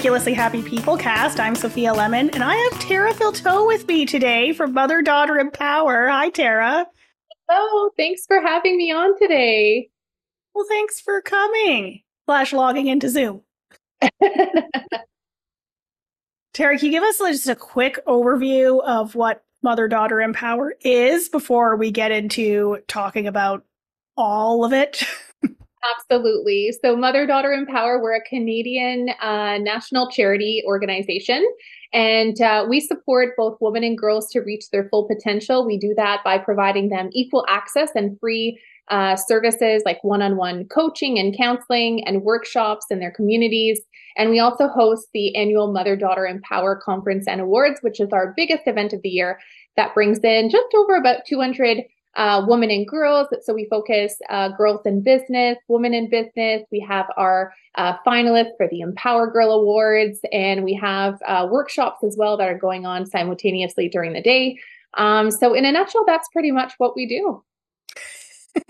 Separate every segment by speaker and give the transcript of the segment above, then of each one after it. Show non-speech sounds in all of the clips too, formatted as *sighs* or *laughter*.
Speaker 1: Ridiculously Happy People cast. I'm Sophia Lemon, and I have Tara Filteau with me today from Mother Daughter Empower. Hi, Tara.
Speaker 2: Oh, thanks for having me on today.
Speaker 1: Well, thanks for coming. Slash logging into Zoom. *laughs* Tara, can you give us just a quick overview of what Mother Daughter Empower is before we get into talking about all of it? *laughs*
Speaker 2: Absolutely. So, Mother Daughter Empower, we're a Canadian uh, national charity organization, and uh, we support both women and girls to reach their full potential. We do that by providing them equal access and free uh, services like one on one coaching and counseling and workshops in their communities. And we also host the annual Mother Daughter Empower Conference and Awards, which is our biggest event of the year that brings in just over about 200 uh, women and girls. So we focus uh, girls in business, women in business. We have our uh, finalists for the Empower Girl Awards, and we have uh, workshops as well that are going on simultaneously during the day. Um, so, in a nutshell, that's pretty much what we do. *laughs*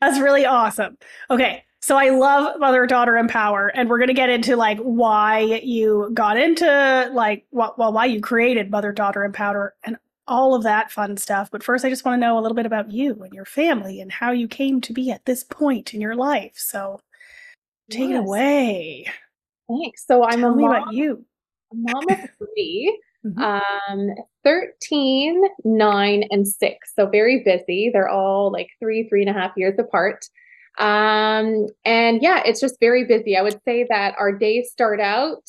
Speaker 1: that's really awesome. Okay. So I love mother daughter empower and we're going to get into like why you got into like well why you created mother daughter empower and all of that fun stuff. But first, I just want to know a little bit about you and your family and how you came to be at this point in your life. So take yes. it away.
Speaker 2: Thanks. So I'm
Speaker 1: Tell
Speaker 2: a
Speaker 1: me
Speaker 2: mom,
Speaker 1: about you.
Speaker 2: A mom of 3 *laughs* mm-hmm. um, 13, 9, and 6. So very busy. They're all like three, three and a half years apart. Um, and yeah, it's just very busy. I would say that our days start out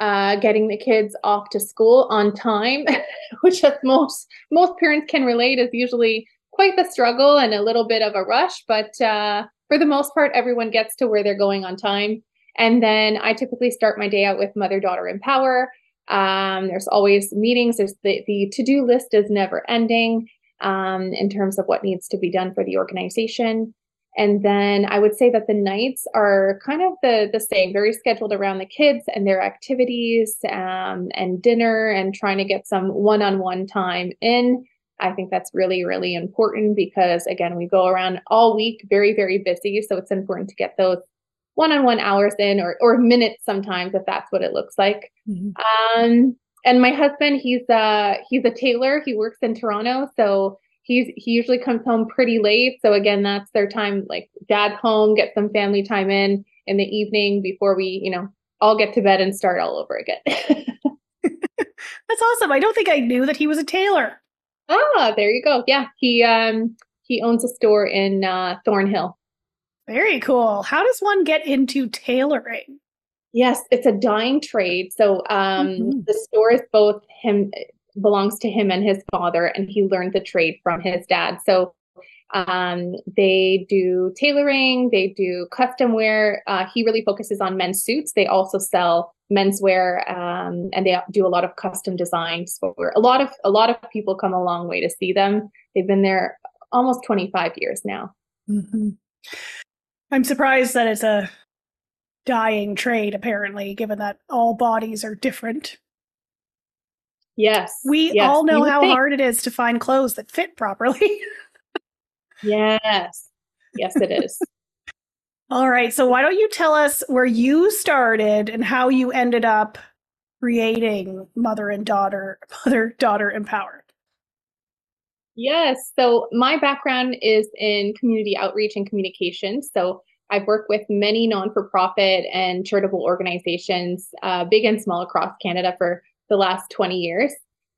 Speaker 2: uh, getting the kids off to school on time, *laughs* which most most parents can relate is usually quite the struggle and a little bit of a rush. But uh, for the most part, everyone gets to where they're going on time. And then I typically start my day out with mother daughter empower. Um, there's always meetings. There's the, the to do list is never ending um, in terms of what needs to be done for the organization. And then I would say that the nights are kind of the the same, very scheduled around the kids and their activities um, and dinner and trying to get some one-on-one time in. I think that's really, really important because again, we go around all week very, very busy. So it's important to get those one-on-one hours in or or minutes sometimes if that's what it looks like. Mm-hmm. Um, and my husband, he's a he's a tailor. He works in Toronto, so he's he usually comes home pretty late. So again, that's their time, like dad's home, get some family time in in the evening before we, you know, all get to bed and start all over again. *laughs*
Speaker 1: that's awesome. I don't think I knew that he was a tailor.
Speaker 2: Ah, there you go. Yeah, he um he owns a store in uh, Thornhill.
Speaker 1: Very cool. How does one get into tailoring?
Speaker 2: Yes, it's a dying trade. So um, mm-hmm. the store is both him belongs to him and his father, and he learned the trade from his dad. So um, they do tailoring, they do custom wear. Uh, he really focuses on men's suits. They also sell menswear, um, and they do a lot of custom designs for a lot of a lot of people come a long way to see them. They've been there almost 25 years now.
Speaker 1: Mm-hmm. I'm surprised that it's a dying trade, apparently, given that all bodies are different.
Speaker 2: Yes.
Speaker 1: We
Speaker 2: yes.
Speaker 1: all know how think. hard it is to find clothes that fit properly. *laughs*
Speaker 2: yes. Yes, it is.
Speaker 1: all right. So, why don't you tell us where you started and how you ended up creating Mother and Daughter, *laughs* Mother Daughter Empowered?
Speaker 2: Yes. So, my background is in community outreach and communication. So, I've worked with many non for profit and charitable organizations, uh, big and small across Canada for the last 20 years.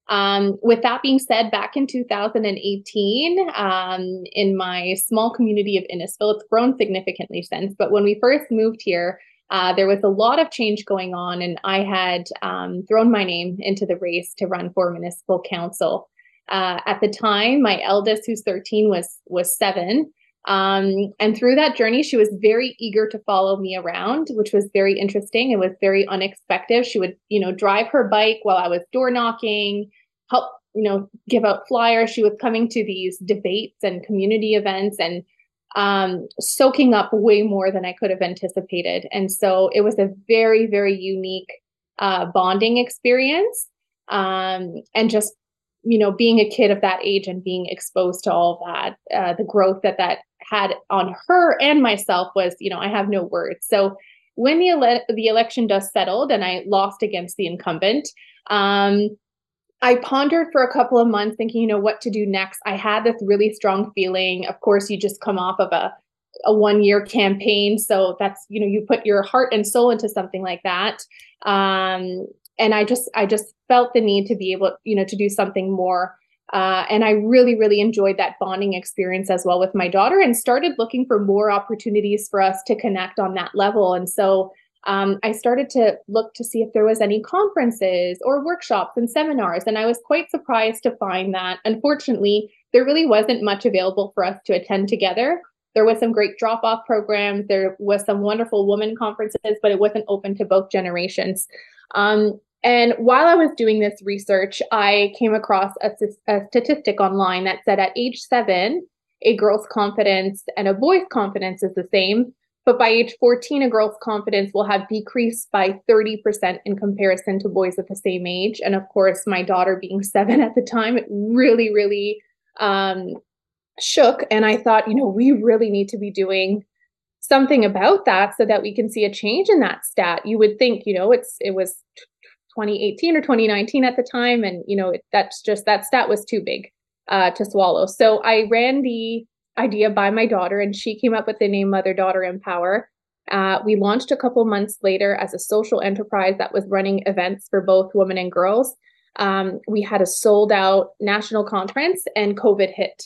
Speaker 2: Um, with that being said, back in 2018, um, in my small community of Innisfil, it's grown significantly since. But when we first moved here, uh, there was a lot of change going on, and I had um, thrown my name into the race to run for municipal council. Uh, at the time, my eldest, who's 13, was was seven, um, and through that journey, she was very eager to follow me around, which was very interesting. It was very unexpected. She would, you know, drive her bike while I was door knocking, help, you know, give out flyers. She was coming to these debates and community events and um, soaking up way more than I could have anticipated. And so it was a very, very unique uh, bonding experience. Um, and just you know being a kid of that age and being exposed to all that uh, the growth that that had on her and myself was you know i have no words so when the ele- the election dust settled and I lost against the incumbent, um, I pondered for a couple of months, thinking, you know, what to do next. I had this really strong feeling. Of course, you just come off of a a one year campaign, so that's you know you put your heart and soul into something like that. Um, and I just I just felt the need to be able, you know, to do something more. Uh, and I really, really enjoyed that bonding experience as well with my daughter and started looking for more opportunities for us to connect on that level. And so um, I started to look to see if there was any conferences or workshops and seminars. And I was quite surprised to find that unfortunately, there really wasn't much available for us to attend together. There was some great drop off programs. There was some wonderful woman conferences, but it wasn't open to both generations. Um, and while I was doing this research, I came across a, a, statistic online that said at age seven, a girl's confidence and a boy's confidence is the same. But by age 14, a girl's confidence will have decreased by 30% in comparison to boys of the same age. And of course, my daughter being *laughs* seven at the time, it really, really um, shook. And I thought, you know, we really need to be doing something about that so that we can see a change in that stat. You would think, you know, it's it was 2018 or 2019 at the time, and you know, it, that's just that stat was too big uh, to swallow. So I ran the idea by my daughter, and she came up with the name Mother Daughter Empower. Uh, we launched a couple months later as a social enterprise that was running events for both women and girls. Um, we had a sold out national conference, and COVID hit.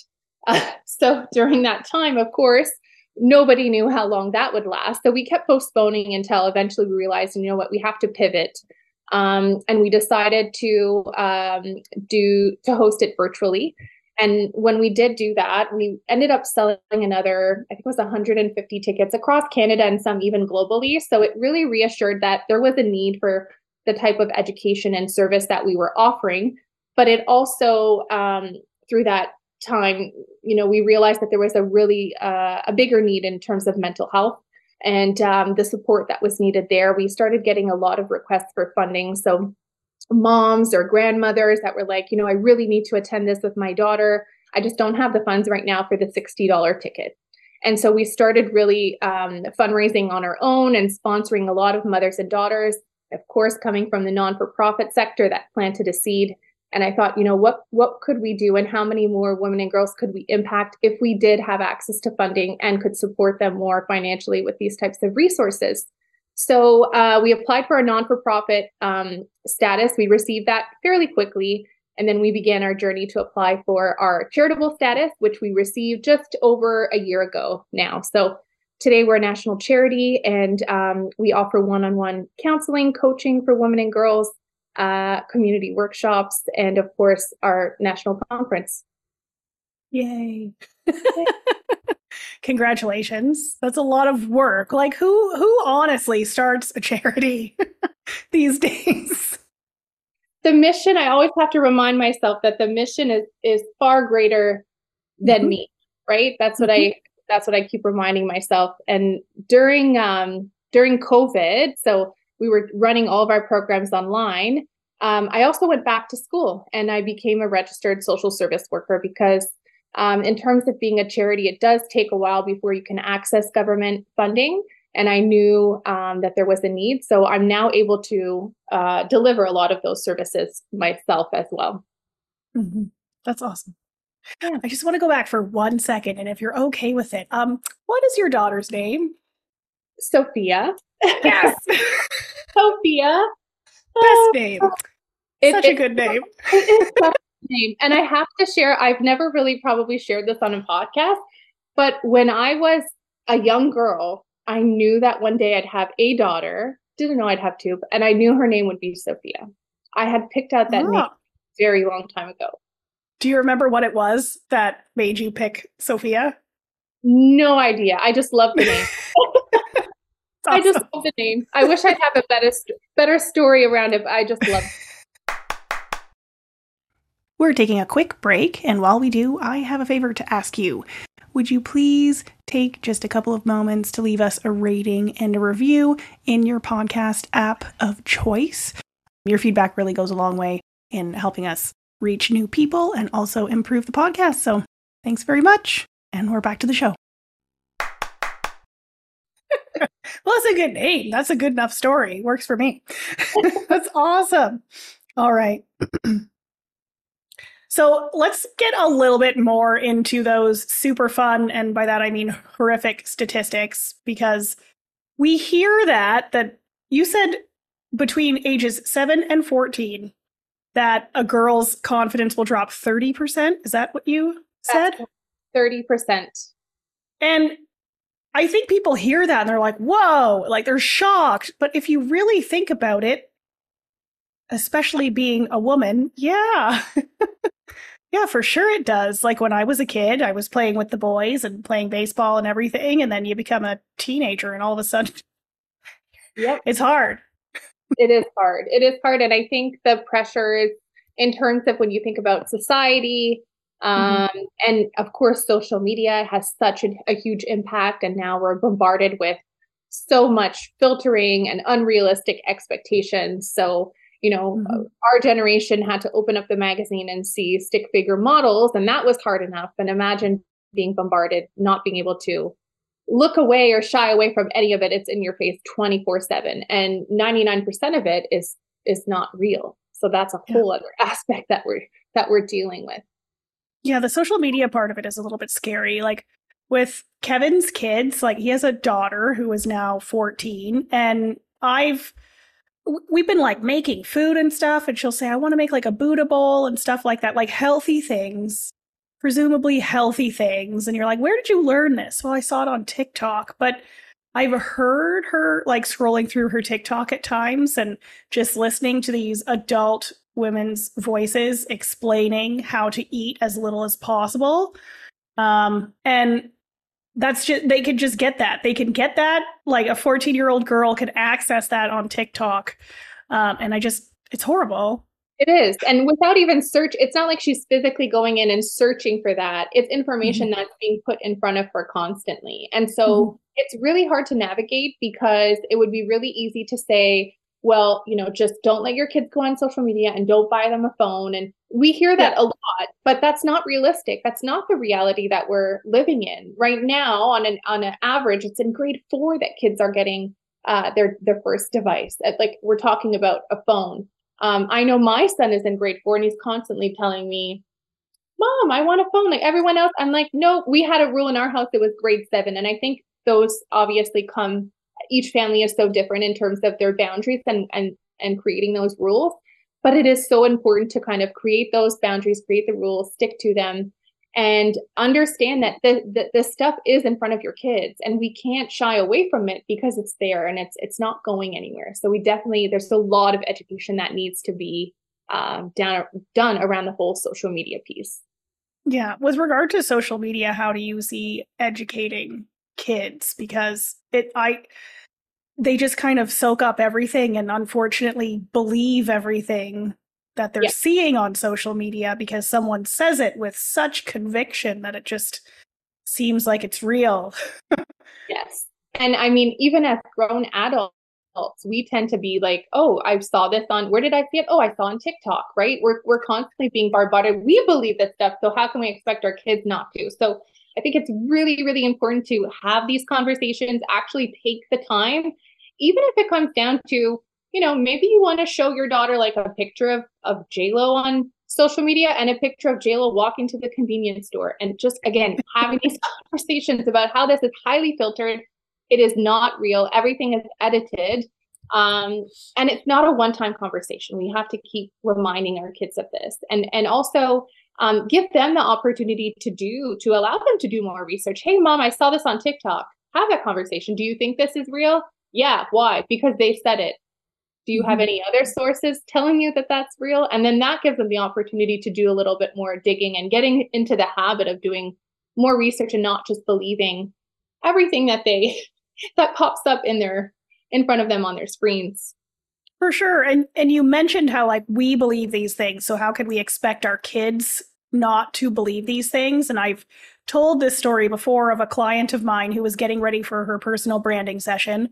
Speaker 2: Uh, *laughs* so during that time, of course, nobody knew how long that would last. So we kept postponing until eventually we realized, you know what, we have to pivot. Um, and we decided to um, do to host it virtually. And when we did do that, we ended up selling another, I think it was 150 tickets across Canada and some even globally. So it really reassured that there was a need for the type of education and service that we were offering. But it also, um, through that time, you know, we realized that there was a really uh, a bigger need in terms of mental health and um, the support that was needed there. We started getting a lot of requests for funding. So moms or grandmothers that were like, you know, I really need to attend this with my daughter. I just don't have the funds right now for the $60 ticket. And so we started really um, fundraising on our own and sponsoring a lot of mothers and daughters, of course, coming from the non for profit sector that planted a seed. And I thought, you know, what what could we do and how many more women and girls could we impact if we did have access to funding and could support them more financially with these types of resources? So uh, we applied for a non for profit um, status. We received that fairly quickly. And then we began our journey to apply for our charitable status, which we received just over a year ago now. So today we're a national charity and um, we offer one on one counseling, coaching for women and girls, uh, community workshops, and of course, our national conference.
Speaker 1: Yay. *laughs* Congratulations. That's a lot of work. Like who who honestly starts a charity *laughs* these days?
Speaker 2: The mission, I always have to remind myself that the mission is is far greater than mm-hmm. me, right? That's what mm-hmm. I that's what I keep reminding myself. And during um during COVID, so we were running all of our programs online. Um, I also went back to school and I became a registered social service worker because um, in terms of being a charity, it does take a while before you can access government funding. And I knew um, that there was a need. So I'm now able to uh, deliver a lot of those services myself as well.
Speaker 1: Mm-hmm. That's awesome. Yeah. I just want to go back for one second. And if you're okay with it, um, what is your daughter's name?
Speaker 2: Sophia.
Speaker 1: Yes. *laughs*
Speaker 2: Sophia.
Speaker 1: Best oh, name. Oh, it, Such it, a good name. *laughs*
Speaker 2: It is *laughs* name. And I have to share, I've never really probably shared this on a podcast, but when I was a young girl, I knew that one day I'd have a daughter. Didn't know I'd have two, and I knew her name would be Sophia. I had picked out that oh. name ah. very long time ago.
Speaker 1: Do you remember what it was that made you pick Sophia?
Speaker 2: No idea. I just love the name. *laughs* awesome. I just *laughs* love the name. I wish I'd have a better better story around it. I just love *laughs*
Speaker 1: We're taking a quick break, and while we do, I have a favor to ask you. Would you please take just a couple of moments to leave us a rating and a review in your podcast app of choice? Your feedback really goes a long way in helping us reach new people and also improve the podcast. So thanks very much. And we're back to the show. *laughs* well, that's a good name. That's a good enough story. Works for me. *laughs* that's awesome. All right. *clears throat* so let's get a little bit more into those super fun, and by that I mean horrific statistics, because we hear that that you said between ages seven and fourteen that a girl's confidence will drop 30%. Is that what you said?
Speaker 2: 30%.
Speaker 1: And I think people hear that and they're like, whoa, like they're shocked. But if you really think about it, especially being a woman, yeah. *laughs* yeah, for sure it does. Like when I was a kid, I was playing with the boys and playing baseball and everything. And then you become a teenager and all of a sudden,
Speaker 2: yep. *laughs*
Speaker 1: it's hard
Speaker 2: it is hard. It is hard. And I think the pressures in terms of when you think about society. Um, mm-hmm. and of course, social media has such a, a huge impact. And now we're bombarded with so much filtering and unrealistic expectations. So, you know, mm-hmm. our generation had to open up the magazine and see stick figure models, and that was hard enough. And imagine being bombarded, not being able to look away or shy away from any of it it's in your face 24/7 and 99% of it is is not real so that's a whole yeah. other *laughs* aspect that we're that we're dealing with
Speaker 1: yeah the social media part of it is a little bit scary like with Kevin's kids like he has a daughter who is now 14 and I've we've been like making food and stuff and she'll say I want to make like a Buddha bowl and stuff like that like healthy things presumably healthy things. And you're like, where did you learn this? Well, I saw it on TikTok, but I've heard her like scrolling through her TikTok at times and just listening to these adult women's voices explaining how to eat as little as possible. Um, and that's just, they could just get that. They can get that. Like a 14 year old girl could access that on TikTok. Um, and I just, it's horrible.
Speaker 2: It is. And without even search, it's not like she's physically going in and searching for that. It's information mm-hmm. that's being put in front of her constantly. And so mm-hmm. it's really hard to navigate because it would be really easy to say, well, you know, just don't let your kids go on social media and don't buy them a phone. And we hear that yeah. a lot, but that's not realistic. That's not the reality that we're living in right now. On an on an average, it's in grade four that kids are getting uh, their their first device. Like we're talking about a phone. Um, I know my son is in grade four and he's constantly telling me, Mom, I want a phone like everyone else. I'm like, no, we had a rule in our house It was grade seven. And I think those obviously come, each family is so different in terms of their boundaries and, and, and creating those rules. But it is so important to kind of create those boundaries, create the rules, stick to them, and understand that the, the, the stuff is in front of your kids and we can't shy away from it because it's there and it's it's not going anywhere. So we definitely there's a lot of education that needs to be um, down, done around the whole social media piece.
Speaker 1: Yeah. With regard to social media how do you see educating kids because it i they just kind of soak up everything and unfortunately believe everything that they're yeah. seeing on social media because someone says it with such conviction that it just seems like it's real.
Speaker 2: yes. And I mean, even as grown adults, we tend to be like, oh, I saw this on where did I see it? Oh, I saw on TikTok, right? We're we're constantly being bombarded. We believe this stuff. So how can we expect our kids not to? So I think it's really, really important to have these conversations, actually take the time, even if it comes down to you know, maybe you want to show your daughter like a picture of, of Lo on social media and a picture of Lo walking to the convenience store. And just again, having these *laughs* conversations about how this is highly filtered. It is not real. Everything is edited. Um, and it's not a one-time conversation. We have to keep reminding our kids of this. And and also um, give them the opportunity to do to allow them to do more research. Hey mom, I saw this on TikTok. Have that conversation. Do you think this is real? Yeah. Why? Because they said it. Do you have mm-hmm. any other sources telling you that that's real? And then that gives them the opportunity to do a little bit more digging and getting into the habit of doing more research and not just believing everything that they *laughs* that pops up in their in front of them on their screens.
Speaker 1: For sure. And and you mentioned how like we believe these things. So how can we expect our kids not to believe these things? And I've told this story before of a client of mine who was getting ready for her personal branding session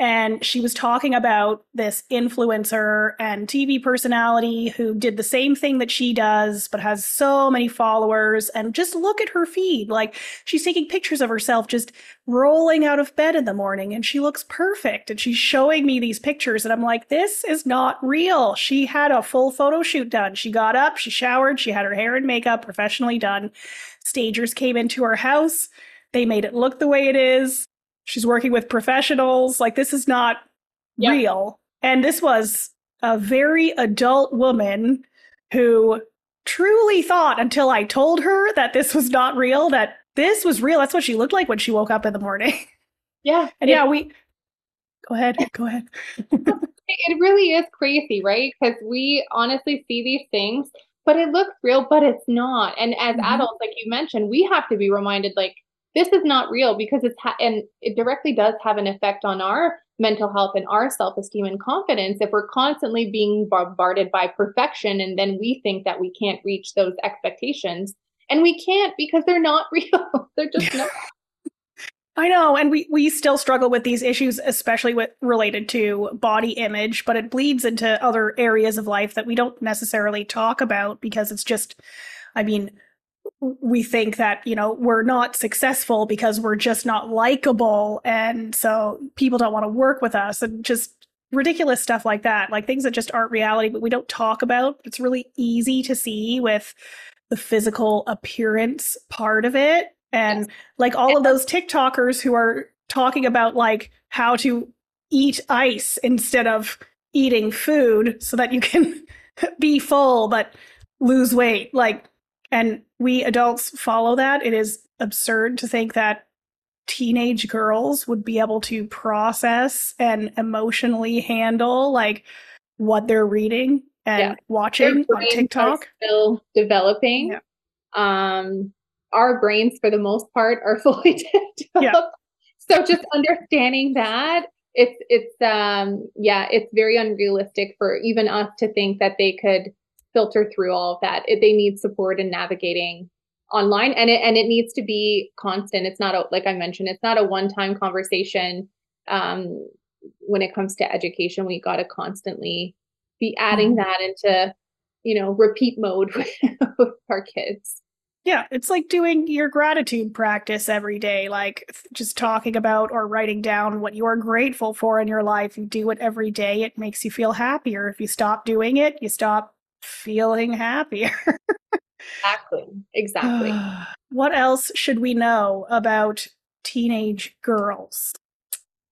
Speaker 1: and she was talking about this influencer and TV personality who did the same thing that she does, but has so many followers. And just look at her feed. Like she's taking pictures of herself just rolling out of bed in the morning and she looks perfect. And she's showing me these pictures. And I'm like, this is not real. She had a full photo shoot done. She got up, she showered, she had her hair and makeup professionally done. Stagers came into her house. They made it look the way it is She's working with professionals. Like this is not yep. real. And this was a very adult woman who truly thought until I told her that this was not real, that this was real. That's what she looked like when she woke up in the morning. *laughs*
Speaker 2: Yeah.
Speaker 1: And yeah, we go ahead. *laughs* Go ahead.
Speaker 2: it really is crazy, right? Because we honestly see these things, but it looks real, but it's not. And as mm-hmm. adults, like you mentioned, we have to be reminded like this is not real because it's ha- and it directly does have an effect on our mental health and our self-esteem and confidence if we're constantly being bombarded by perfection and then we think that we can't reach those expectations. And we can't because they're not *laughs* real. They're just *laughs* not.
Speaker 1: I know, and we we still struggle with these issues, especially with related to body image, but it bleeds into other areas of life that we don't necessarily talk about because it's just, I mean, we think that you know we're not successful because we're just not likable and so people don't want to work with us and just ridiculous stuff like that like things that just aren't reality but we don't talk about it's really easy to see with the physical appearance part of it and yes. like all of those tiktokers who are talking about like how to eat ice instead of eating food so that you can *laughs* be full but lose weight like and we adults follow that. It is absurd to think that teenage girls would be able to process and emotionally handle like what they're reading and yeah. watching on TikTok.
Speaker 2: Still developing. Yeah. Um, our brains, for the most part, are *laughs* fully developed. Yeah. So just understanding that it's it's um yeah it's very unrealistic for even us to think that they could filter through all of that. It, they need support in navigating online and it and it needs to be constant. It's not a like I mentioned, it's not a one-time conversation. Um, when it comes to education, we got to constantly be adding mm-hmm. that into, you know, repeat mode *laughs* with, with our kids.
Speaker 1: Yeah, it's like doing your gratitude practice every day, like just talking about or writing down what you are grateful for in your life. You do it every day, it makes you feel happier. If you stop doing it, you stop feeling happier. *laughs*
Speaker 2: exactly. Exactly. *sighs*
Speaker 1: what else should we know about teenage girls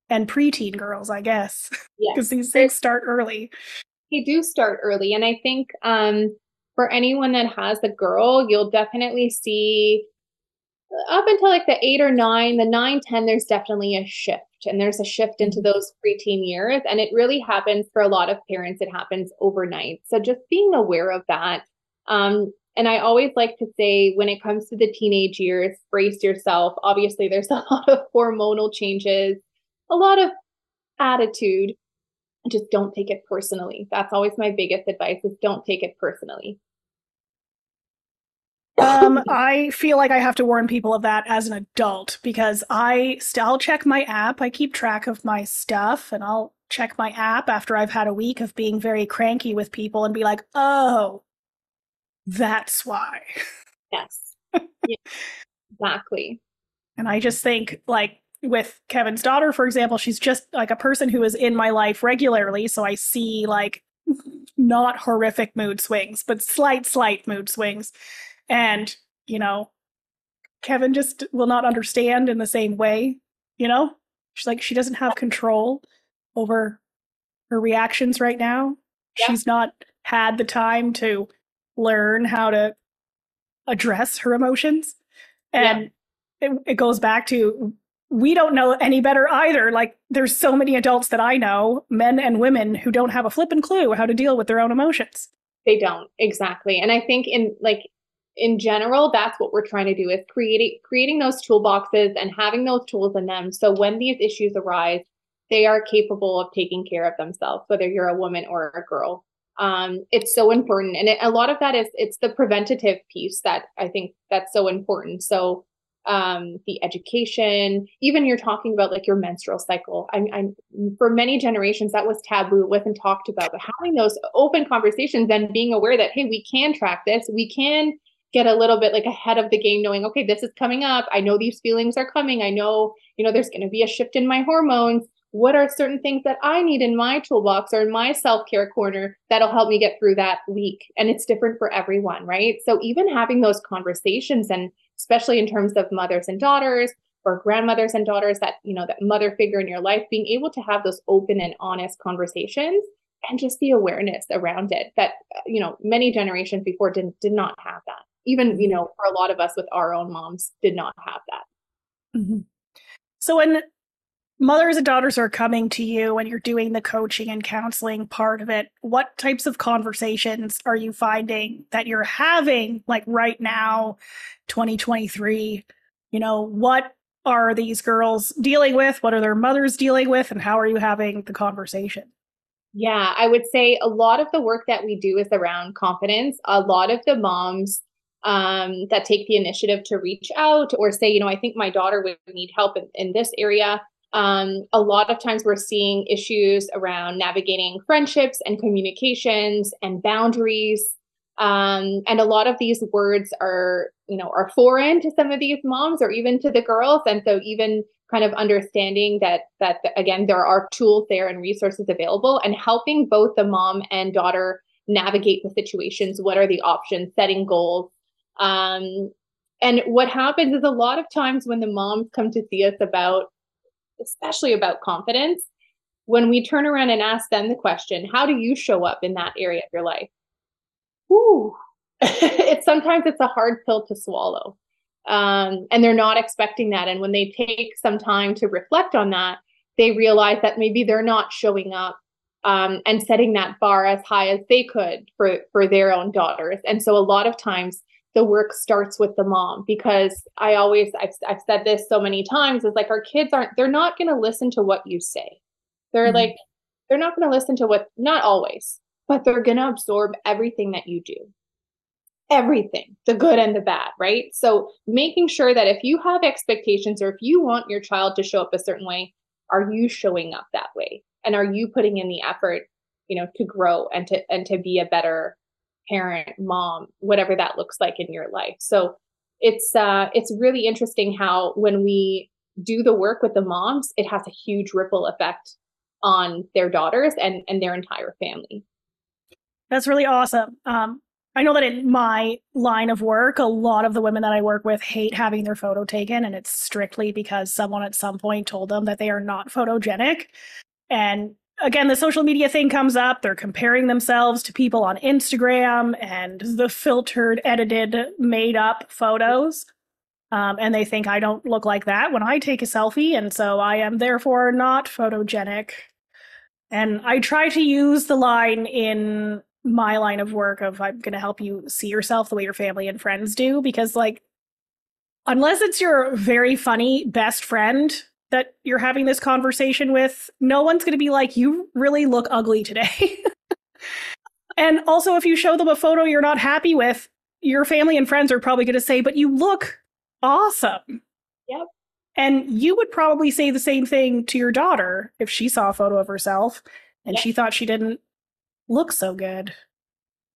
Speaker 1: and preteen girls, I guess? Because *laughs* yes. these things start early.
Speaker 2: They do start early. And I think um, for anyone that has a girl, you'll definitely see up until like the eight or nine, the nine, 10, there's definitely a shift and there's a shift into mm-hmm. those preteen years. And it really happens for a lot of parents. It happens overnight. So just being aware of that. Um, and I always like to say when it comes to the teenage years, brace yourself. Obviously, there's *laughs* a lot of hormonal changes, a lot of attitude. Just don't take it personally. That's always my biggest advice is don't take it personally
Speaker 1: um, I feel like I have to warn people of that as an adult because I still check my app. I keep track of my stuff and I'll check my app after I've had a week of being very cranky with people and be like, oh, that's why.
Speaker 2: Yes. *laughs* yeah, exactly.
Speaker 1: And I just think, like, with Kevin's daughter, for example, she's just like a person who is in my life regularly. So I see, like, *laughs* not horrific mood swings, but slight, slight mood swings and you know kevin just will not understand in the same way you know? She's like she doesn't have control over her reactions right now. Yeah. she's not had the time to learn how to address her emotions. And yeah. it, it goes back to we don't know any better either. Like there's so many adults that i know men and women who don't have a flippin' clue how to deal with their own emotions.
Speaker 2: They don't exactly. And i think in like in general, that's what we're trying to do is creating creating those toolboxes and having those tools in them. So when these issues arise, they are capable of taking care of themselves, whether you're a woman or a girl. Um, it's so important, and it, a lot of that is it's the preventative piece that I think that's so important. So um, the education, even you're talking about like your menstrual cycle. I, I, for many generations, that was taboo. Wasn't talked about, but having those open conversations and being aware that, hey, we can track this, we can get a little bit like ahead of the game, knowing, okay, this is coming up. I know these feelings are coming. I know, you know, there's going to be a shift in my hormones. What are certain things that I need in my toolbox or in my self care corner that'll help me get through that week? And it's different for everyone, right? So even having those conversations and especially in terms of mothers and daughters or grandmothers and daughters that you know that mother figure in your life being able to have those open and honest conversations and just the awareness around it that you know many generations before didn't did not have that even you know for a lot of us with our own moms did not have that.
Speaker 1: Mm-hmm. so when mothers and daughters are coming to you when you're doing the coaching and counseling part of it what types of conversations are you finding that you're having like right now 2023 you know what are these girls dealing with? What are their mothers dealing with? And how are you having the conversation?
Speaker 2: Yeah i would say a lot of the work that we do is around confidence. A lot of the moms um, that take the initiative to reach out or say you know i think my daughter would need help in, in this area um, a lot of times we're seeing issues around navigating friendships and communications and boundaries. Um, and a lot of these words are, you know, are foreign to some of these moms or even to the girls. And so even kind of understanding that that again there are tools there and resources available and helping both the mom and daughter navigate the situations what are the options setting goals um, and what happens is a lot of times when the moms come to see us about especially about confidence, when we turn around and ask them the question, how do you show up in that area of your life? Ooh, *laughs* it's sometimes it's a hard pill to swallow. Um, and they're not expecting that. And when they take some time to reflect on that, they realize that maybe they're not showing up um, and setting that bar as high as they could for for their own daughters. And so a lot of times the work starts with the mom because I always I've, I've said this so many times is like our kids aren't they're not going to listen to what you say. They're mm-hmm. like they're not going to listen to what not always, but they're going to absorb everything that you do. Everything, the good and the bad, right? So making sure that if you have expectations or if you want your child to show up a certain way, are you showing up that way? And are you putting in the effort, you know, to grow and to and to be a better parent, mom, whatever that looks like in your life. So it's uh it's really interesting how when we do the work with the moms, it has a huge ripple effect on their daughters and and their entire family.
Speaker 1: That's really awesome. Um I know that in my line of work, a lot of the women that I work with hate having their photo taken, and it's strictly because someone at some point told them that they are not photogenic. And again, the social media thing comes up. They're comparing themselves to people on Instagram and the filtered, edited, made up photos. Um, and they think I don't look like that when I take a selfie. And so I am therefore not photogenic. And I try to use the line in my line of work of I'm going to help you see yourself the way your family and friends do. Because, like, unless it's your very funny best friend that you're having this conversation with, no one's going to be like, you really look ugly today. *laughs* and also, if you show them a photo you're not happy with, your family and friends are probably going to say, but you look awesome.
Speaker 2: Yep.
Speaker 1: And you would probably say the same thing to your daughter if she saw a photo of herself and yep. she thought she didn't look so good.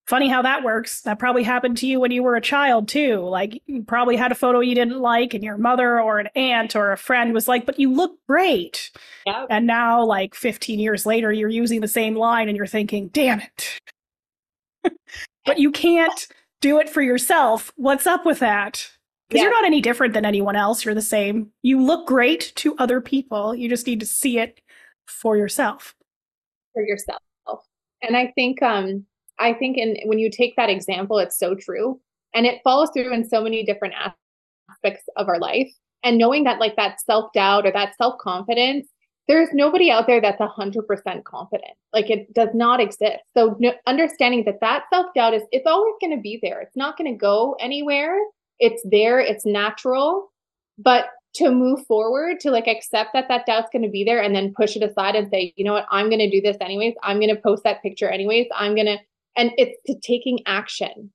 Speaker 1: Funny how that works. That probably happened to you when you were a child too. Like you probably had a photo you didn't like and your mother or an aunt or a friend was like, "But you look great." Yep. And now like 15 years later you're using the same line and you're thinking, "Damn it." *laughs* but you can't do it for yourself. What's up with that? Because yeah. you're not any different than anyone else. You're the same. You look great to other people. You just need to see it for yourself.
Speaker 2: For yourself. And I think um I think in when you take that example, it's so true. And it follows through in so many different aspects of our life. And knowing that like that self-doubt or that self-confidence, there's nobody out there that's 100% confident. Like it does not exist. So no, understanding that that self-doubt is it's always going to be there. It's not going to go anywhere. It's there, it's natural. But to move forward to like accept that that doubt's going to be there and then push it aside and say you know what i'm going to do this anyways i'm going to post that picture anyways i'm going to and it's to taking action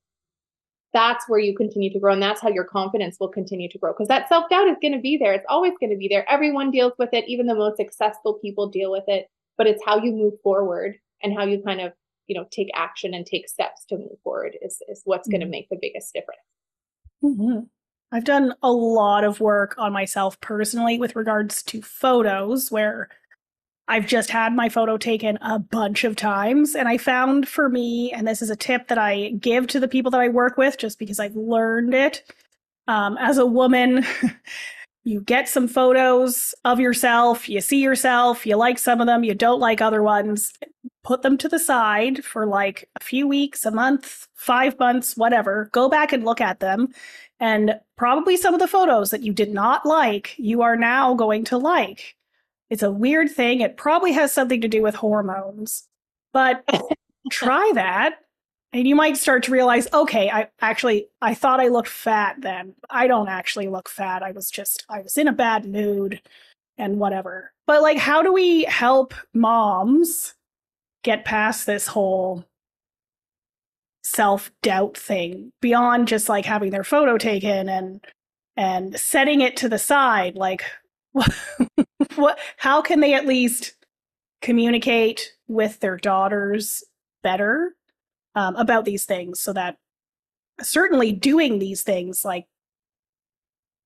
Speaker 2: that's where you continue to grow and that's how your confidence will continue to grow because that self-doubt is going to be there it's always going to be there everyone deals with it even the most successful people deal with it but it's how you move forward and how you kind of you know take action and take steps to move forward is, is what's mm-hmm. going to make the biggest difference
Speaker 1: mm-hmm. i've done a lot of work on myself personally with regards to photos where I've just had my photo taken a bunch of times. And I found for me, and this is a tip that I give to the people that I work with just because I've learned it. Um, as a woman, *laughs* you get some photos of yourself, you see yourself, you like some of them, you don't like other ones. Put them to the side for like a few weeks, a month, five months, whatever. Go back and look at them. And probably some of the photos that you did not like, you are now going to like it's a weird thing. It probably has something to do with hormones, but *laughs* try that. And you might start to realize, okay, I actually, I thought I looked fat then. I don't actually look fat. I was just, I was in a bad mood and whatever. But like, how do we help moms get past this whole self doubt thing beyond just like having their photo taken and, and setting it to the side? Like, *laughs* what how can they at least communicate with their daughters better um, about these things so that certainly doing these things like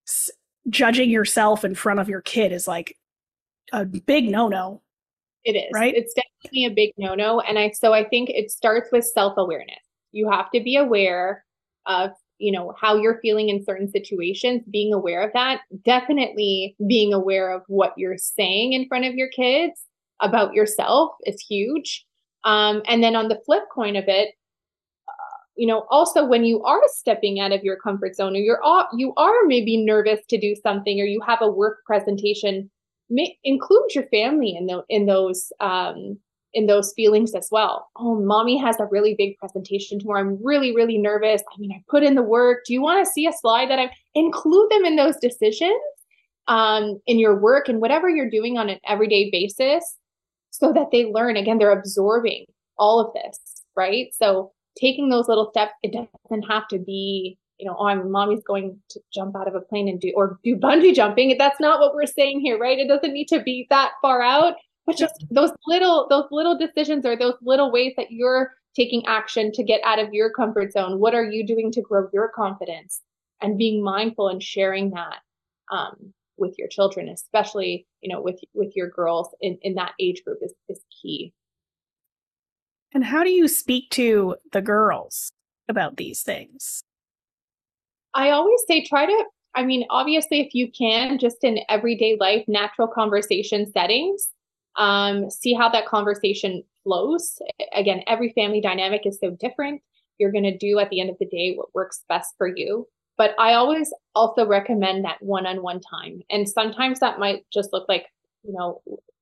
Speaker 1: s- judging yourself in front of your kid is like a big no-no
Speaker 2: it is. right? It's definitely a big no-no and i so i think it starts with self-awareness. You have to be aware of you know how you're feeling in certain situations being aware of that definitely being aware of what you're saying in front of your kids about yourself is huge. Um, and then on the flip coin of it uh, you know also when you are stepping out of your comfort zone or you're all, you are maybe nervous to do something or you have a work presentation may, include your family in, the, in those um, in those feelings as well. Oh, mommy has a really big presentation tomorrow. I'm really, really nervous. I mean, I put in the work. Do you want to see a slide that I include them in those decisions um, in your work and whatever you're doing on an everyday basis so that they learn? Again, they're absorbing all of this, right? So taking those little steps, it doesn't have to be, you know, oh, mommy's going to jump out of a plane and do or do bungee jumping. That's not what we're saying here, right? It doesn't need to be that far out but just those little those little decisions or those little ways that you're taking action to get out of your comfort zone. What are you doing to grow your confidence and being mindful and sharing that um, with your children especially you know with with your girls in, in that age group is, is key.
Speaker 1: And how do you speak to the girls about these things?
Speaker 2: I always say try to i mean obviously if you can just in everyday life natural conversation settings um, see how that conversation flows. Again, every family dynamic is so different. You're going to do at the end of the day what works best for you. But I always also recommend that one on one time. And sometimes that might just look like, you know,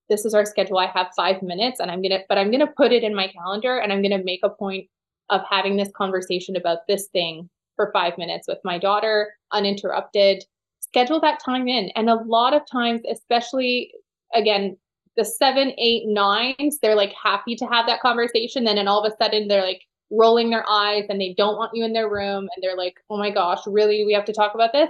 Speaker 2: this is our schedule. I have five minutes and I'm going to, but I'm going to put it in my calendar and I'm going to make a point of having this conversation about this thing for five minutes with my daughter, uninterrupted. Schedule that time in. And a lot of times, especially again, the seven, eight, nines, they're like happy to have that conversation. Then, and all of a sudden, they're like rolling their eyes and they don't want you in their room. And they're like, oh my gosh, really? We have to talk about this?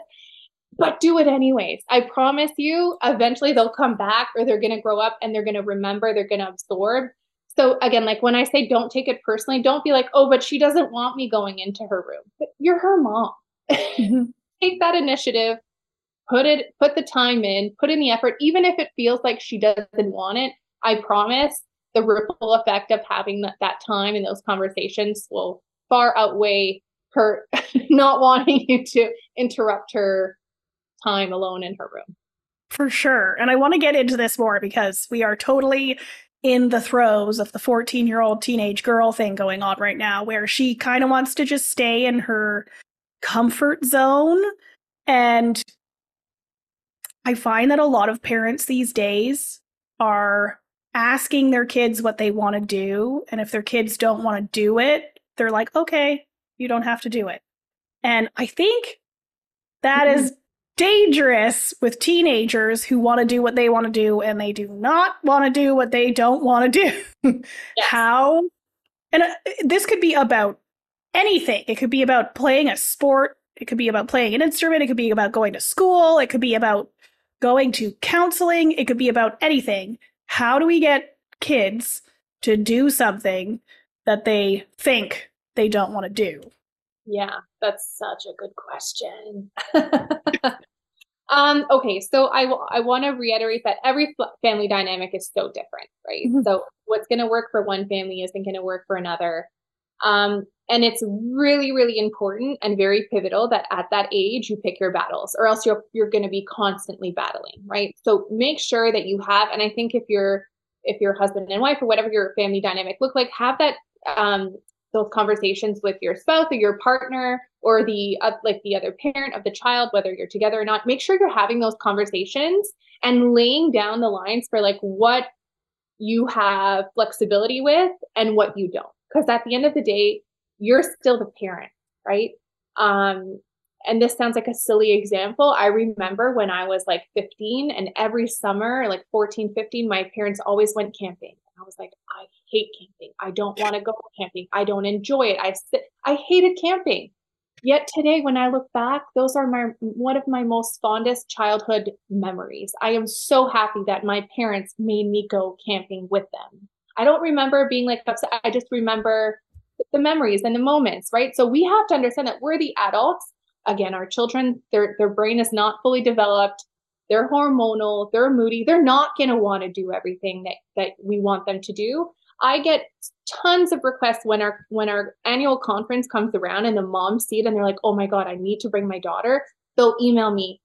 Speaker 2: But do it anyways. I promise you, eventually they'll come back or they're going to grow up and they're going to remember, they're going to absorb. So, again, like when I say don't take it personally, don't be like, oh, but she doesn't want me going into her room. But you're her mom. Mm-hmm. *laughs* take that initiative put it put the time in put in the effort even if it feels like she doesn't want it i promise the ripple effect of having that, that time and those conversations will far outweigh her *laughs* not wanting you to interrupt her time alone in her room.
Speaker 1: For sure. And i want to get into this more because we are totally in the throes of the 14 year old teenage girl thing going on right now where she kind of wants to just stay in her comfort zone and I find that a lot of parents these days are asking their kids what they want to do. And if their kids don't want to do it, they're like, okay, you don't have to do it. And I think that mm-hmm. is dangerous with teenagers who want to do what they want to do and they do not want to do what they don't want to do. *laughs* yes. How? And uh, this could be about anything. It could be about playing a sport. It could be about playing an instrument. It could be about going to school. It could be about going to counseling. It could be about anything. How do we get kids to do something that they think they don't want to do?
Speaker 2: Yeah, that's such a good question. *laughs* um, okay, so I, w- I want to reiterate that every family dynamic is so different, right? Mm-hmm. So what's going to work for one family isn't going to work for another. Um, and it's really, really important and very pivotal that at that age you pick your battles, or else you're you're going to be constantly battling, right? So make sure that you have, and I think if you're if you're husband and wife or whatever your family dynamic look like, have that um, those conversations with your spouse or your partner or the uh, like the other parent of the child whether you're together or not make sure you're having those conversations and laying down the lines for like what you have flexibility with and what you don't because at the end of the day you're still the parent right um and this sounds like a silly example i remember when i was like 15 and every summer like 14 15 my parents always went camping I was like, I hate camping. I don't want to go camping. I don't enjoy it. I I hated camping. Yet today, when I look back, those are my one of my most fondest childhood memories. I am so happy that my parents made me go camping with them. I don't remember being like upset. I just remember the memories and the moments, right? So we have to understand that we're the adults. Again, our children, their their brain is not fully developed they're hormonal, they're moody, they're not going to want to do everything that, that we want them to do. I get tons of requests when our when our annual conference comes around and the moms see it and they're like, "Oh my god, I need to bring my daughter." They'll email me,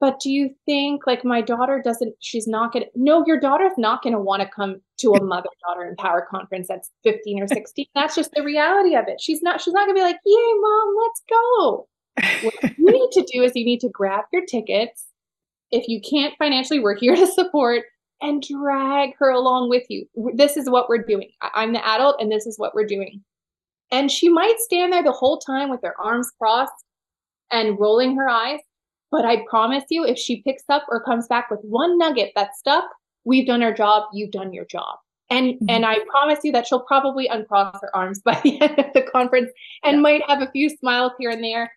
Speaker 2: "But do you think like my daughter doesn't she's not to No, your daughter's not to want to come to a mother-daughter empower conference that's 15 or 16. That's just the reality of it. She's not she's not to be like, "Yay, mom, let's go." what you need to do is you need to grab your tickets if you can't financially, we're here to support and drag her along with you. This is what we're doing. I'm the adult and this is what we're doing. And she might stand there the whole time with her arms crossed and rolling her eyes. But I promise you, if she picks up or comes back with one nugget that's stuck, we've done our job. You've done your job. And mm-hmm. and I promise you that she'll probably uncross her arms *laughs* by the end of the conference and yeah. might have a few smiles here and there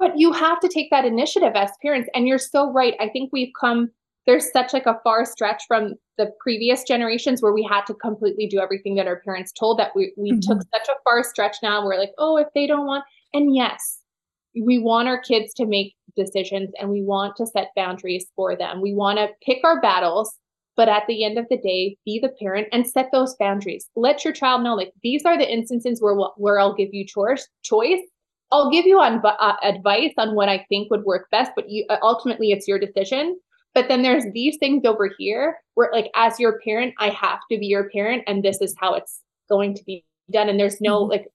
Speaker 2: but you have to take that initiative as parents and you're so right i think we've come there's such like a far stretch from the previous generations where we had to completely do everything that our parents told that we, we mm-hmm. took such a far stretch now we're like oh if they don't want and yes we want our kids to make decisions and we want to set boundaries for them we want to pick our battles but at the end of the day be the parent and set those boundaries let your child know like these are the instances where where i'll give you choice choice I'll give you on uh, advice on what I think would work best, but you, uh, ultimately it's your decision. But then there's these things over here where, like, as your parent, I have to be your parent, and this is how it's going to be done. And there's no mm-hmm. like,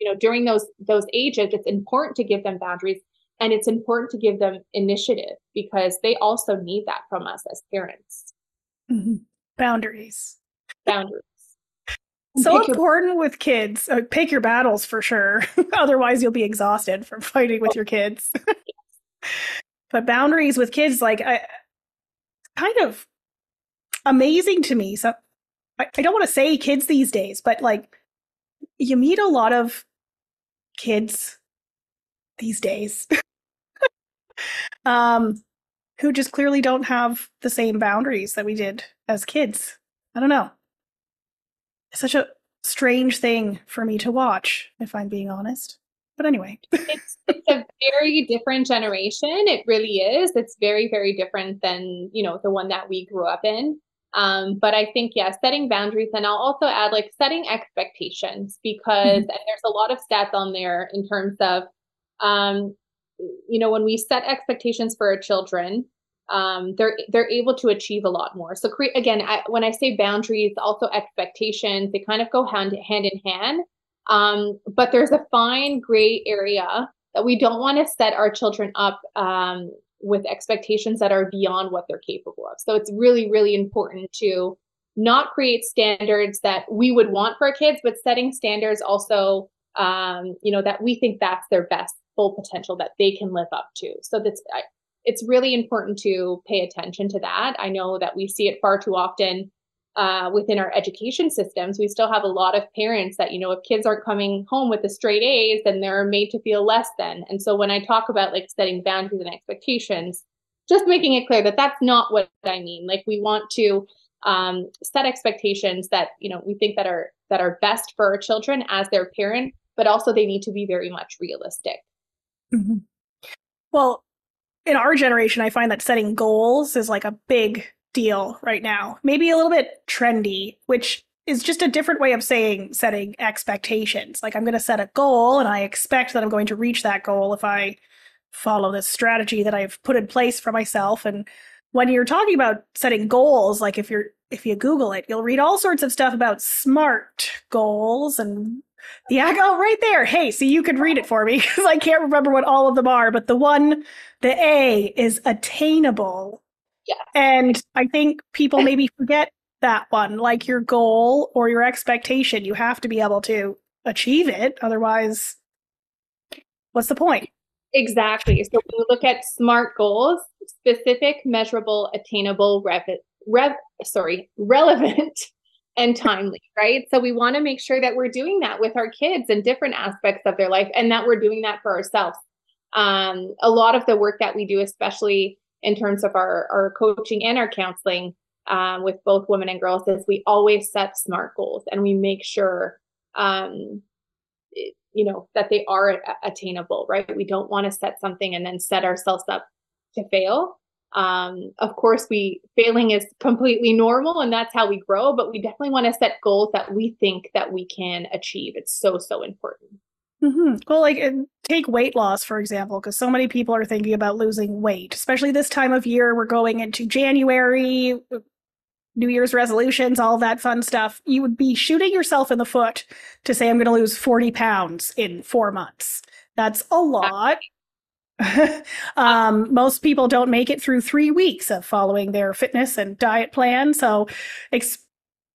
Speaker 2: you know, during those those ages, it's important to give them boundaries, and it's important to give them initiative because they also need that from us as parents.
Speaker 1: Mm-hmm. Boundaries.
Speaker 2: Boundaries
Speaker 1: so pick important your- with kids. Uh, pick your battles for sure. *laughs* Otherwise, you'll be exhausted from fighting with your kids. *laughs* but boundaries with kids, like, I, kind of amazing to me. So I, I don't want to say kids these days, but like, you meet a lot of kids these days *laughs* um, who just clearly don't have the same boundaries that we did as kids. I don't know It's such a strange thing for me to watch, if I'm being honest. But anyway,
Speaker 2: it's, it's a very different generation. It really is. It's very, very different than you know the one that we grew up in. Um, but I think yeah, setting boundaries, and I'll also add like setting expectations because mm-hmm. and there's a lot of stats on there in terms of um, you know when we set expectations for our children um, they're they're able to achieve a lot more. So create again, I, when I say boundaries, also expectations, they kind of go hand hand in hand. Um, but there's a fine gray area that we don't want to set our children up um, with expectations that are beyond what they're capable of. So it's really really important to not create standards that we would want for our kids, but setting standards also um, you know that we think that's their best full potential that they can live up to. So that's I, it's really important to pay attention to that. I know that we see it far too often uh, within our education systems, we still have a lot of parents that, you know, if kids aren't coming home with the straight A's, then they're made to feel less than. And so when I talk about like setting boundaries and expectations, just making it clear that that's not what I mean. Like we want to um, set expectations that, you know, we think that are that are best for our children as their parent, but also they need to be very much realistic.
Speaker 1: Mm-hmm. Well, in our generation, I find that setting goals is like a big deal right now. Maybe a little bit trendy, which is just a different way of saying setting expectations. Like I'm going to set a goal and I expect that I'm going to reach that goal if I follow this strategy that I've put in place for myself. And when you're talking about setting goals, like if you're if you Google it, you'll read all sorts of stuff about SMART goals and yeah, oh, right there. Hey, so you could read it for me *laughs* because I can't remember what all of them are. But the one, the A is attainable.
Speaker 2: Yeah.
Speaker 1: And I think people maybe forget that one. Like your goal or your expectation, you have to be able to achieve it. Otherwise, what's the point?
Speaker 2: Exactly. So when you look at SMART goals, specific, measurable, attainable, rev, rev sorry, relevant, and *laughs* timely, right? So we want to make sure that we're doing that with our kids and different aspects of their life and that we're doing that for ourselves. Um, a lot of the work that we do, especially in terms of our, our coaching and our counseling um, with both women and girls, is we always set SMART goals and we make sure, um, you know, that they are attainable, right? We don't want to set something and then set ourselves up to fail. Um, of course, we failing is completely normal and that's how we grow, but we definitely want to set goals that we think that we can achieve. It's so, so important.
Speaker 1: Mm-hmm. Well, like take weight loss, for example, because so many people are thinking about losing weight, especially this time of year. We're going into January, New Year's resolutions, all that fun stuff. You would be shooting yourself in the foot to say, I'm going to lose 40 pounds in four months. That's a lot. *laughs* um, most people don't make it through three weeks of following their fitness and diet plan. So, ex-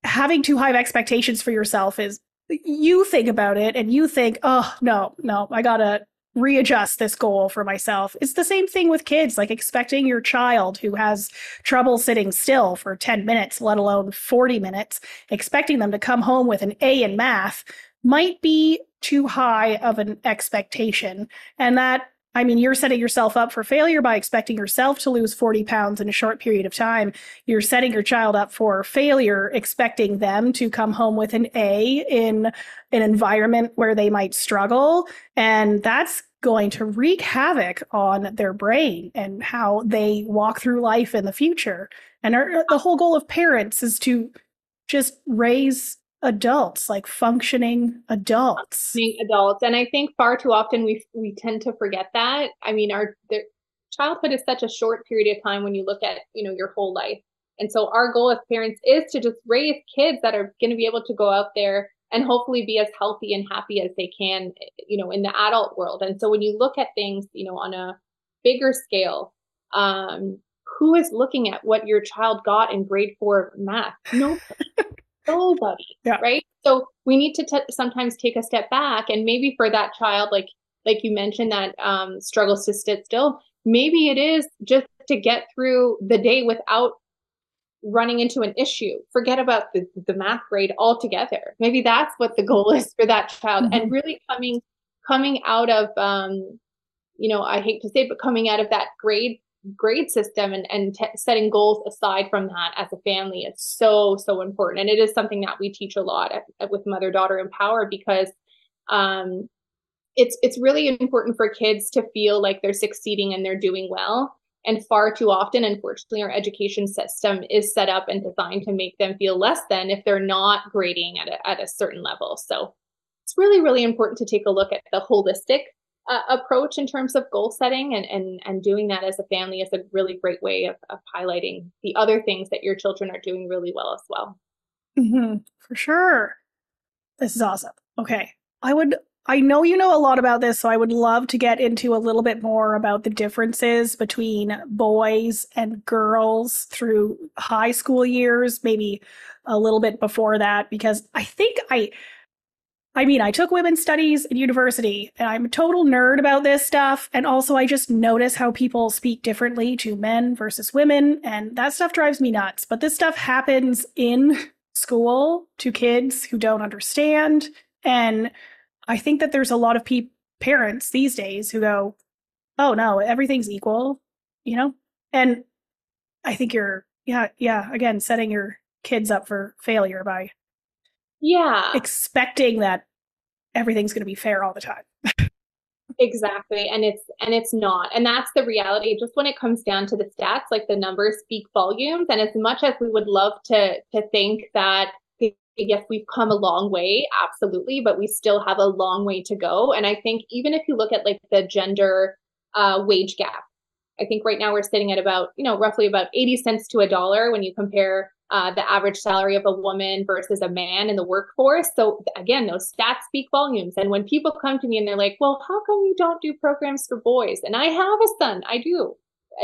Speaker 1: having too high of expectations for yourself is you think about it and you think, oh, no, no, I got to readjust this goal for myself. It's the same thing with kids, like expecting your child who has trouble sitting still for 10 minutes, let alone 40 minutes, expecting them to come home with an A in math might be too high of an expectation. And that I mean, you're setting yourself up for failure by expecting yourself to lose 40 pounds in a short period of time. You're setting your child up for failure, expecting them to come home with an A in an environment where they might struggle. And that's going to wreak havoc on their brain and how they walk through life in the future. And our, the whole goal of parents is to just raise adults, like functioning adults.
Speaker 2: Functioning adults, and I think far too often we we tend to forget that. I mean, our childhood is such a short period of time when you look at you know your whole life, and so our goal as parents is to just raise kids that are going to be able to go out there and hopefully be as healthy and happy as they can, you know, in the adult world. And so when you look at things, you know, on a bigger scale, um, who is looking at what your child got in grade four math? No, *laughs* nobody yeah. right so we need to t- sometimes take a step back and maybe for that child like like you mentioned that um, struggles to sit still maybe it is just to get through the day without running into an issue forget about the, the math grade altogether maybe that's what the goal is for that child mm-hmm. and really coming coming out of um you know i hate to say it, but coming out of that grade grade system and, and t- setting goals aside from that as a family is so so important. And it is something that we teach a lot at, at, with mother daughter empower because um, it's it's really important for kids to feel like they're succeeding and they're doing well. And far too often unfortunately our education system is set up and designed to make them feel less than if they're not grading at a, at a certain level. So it's really really important to take a look at the holistic uh, approach in terms of goal setting and, and and doing that as a family is a really great way of, of highlighting the other things that your children are doing really well as well.
Speaker 1: Mm-hmm, for sure. This is awesome. Okay i would i know you know a lot about this so i would love to get into a little bit more about the differences between boys and girls through high school years maybe a little bit before that because i think i I mean, I took women's studies in university and I'm a total nerd about this stuff. And also, I just notice how people speak differently to men versus women. And that stuff drives me nuts. But this stuff happens in school to kids who don't understand. And I think that there's a lot of pe- parents these days who go, oh no, everything's equal, you know? And I think you're, yeah, yeah, again, setting your kids up for failure by
Speaker 2: yeah
Speaker 1: expecting that everything's going to be fair all the time. *laughs*
Speaker 2: Exactly and it's and it's not and that's the reality just when it comes down to the stats like the numbers speak volumes and as much as we would love to to think that yes we've come a long way absolutely but we still have a long way to go and i think even if you look at like the gender uh, wage gap i think right now we're sitting at about you know roughly about 80 cents to a dollar when you compare uh, the average salary of a woman versus a man in the workforce. So again, those stats speak volumes. And when people come to me and they're like, "Well, how come you don't do programs for boys?" And I have a son, I do.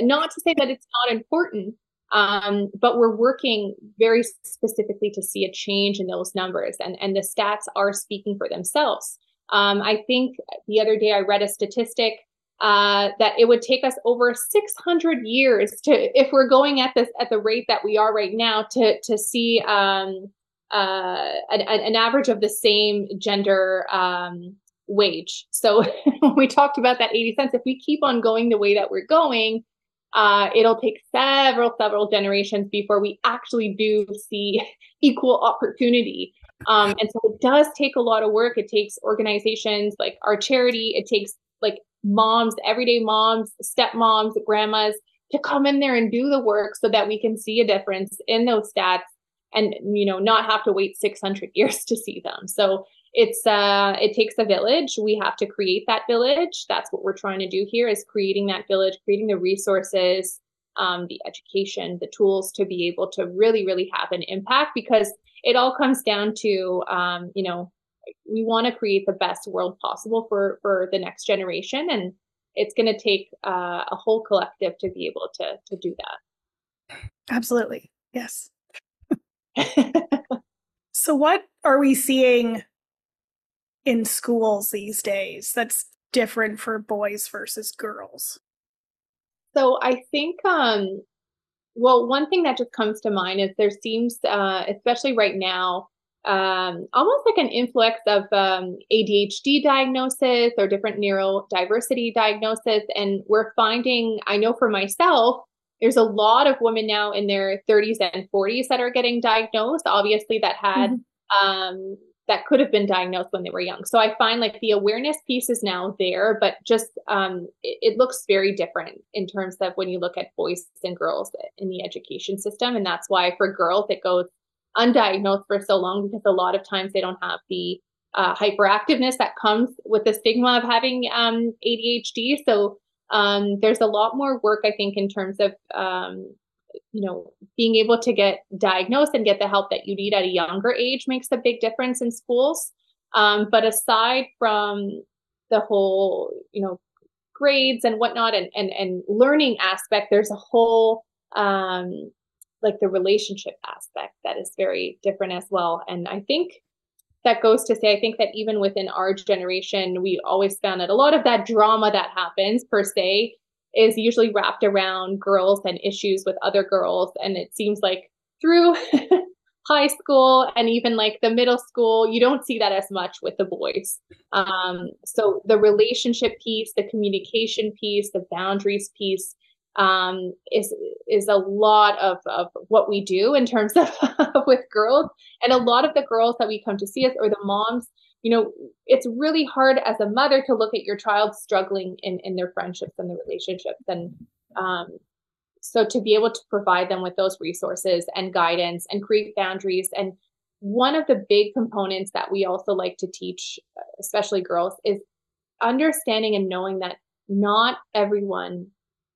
Speaker 2: Not to say that it's not important, um, but we're working very specifically to see a change in those numbers, and and the stats are speaking for themselves. Um, I think the other day I read a statistic uh, that it would take us over 600 years to, if we're going at this at the rate that we are right now, to to see um, uh, an, an, average of the same gender um, wage. So *laughs* we talked about that 80 cents, if we keep on going the way that we're going, uh, it'll take several several generations before we actually do see *laughs* equal opportunity. Um, and so it does take a lot of work. It takes organizations like our charity. It takes like moms, everyday moms, stepmoms, grandmas to come in there and do the work so that we can see a difference in those stats and you know not have to wait 600 *laughs* years to see them. So it's uh it takes a village. We have to create that village. That's what we're trying to do here is creating that village, creating the resources, um, the education, the tools to be able to really, really have an impact because it all comes down to um, you know we want to create the best world possible for for the next generation and it's going to take uh, a whole collective to be able to to do that.
Speaker 1: Absolutely. Yes. *laughs* So what are we seeing in schools these days that's different for boys versus girls?
Speaker 2: So i think um well one thing that just comes to mind is there seems uh especially right now um, almost like an influx of um, ADHD diagnosis or different neurodiversity diagnosis. And we're finding, I know for myself, there's a lot of women now in their 30s and 40s that are getting diagnosed, obviously, that had. Mm-hmm. Um, that could have been diagnosed when they were young. So I find like the awareness piece is now there, but just um, it, it, looks very different in terms of when you look at boys and girls in the education system. And that's why for girls, it goes undiagnosed for so long because a lot of times they don't have the uh, hyperactiveness that comes with the stigma of having um, ADHD. So um, there's a lot more work, I think, in terms of um, you know being able to get diagnosed and get the help that you need at a younger age makes a big difference in schools. Um, but aside from the whole, you know, grades and whatnot and and, and learning aspect, there's a whole um, like the relationship aspect that is very different as well. And I think that goes to say, I think that even within our generation, we always found that a lot of that drama that happens per se is usually wrapped around girls and issues with other girls. And it seems like through *laughs* high school and even like the middle school, you don't see that as much with the boys. Um, so the relationship piece, the communication piece, the boundaries piece um, is is a lot of, of what we do in terms of *laughs* with girls. And a lot of the girls that we come to see us or the moms you know it's really hard as a mother to look at your child struggling in in their friendships and their relationships. And um, so to be able to provide them with those resources and guidance and create boundaries. And one of the big components that we also like to teach especially girls is understanding and knowing that not everyone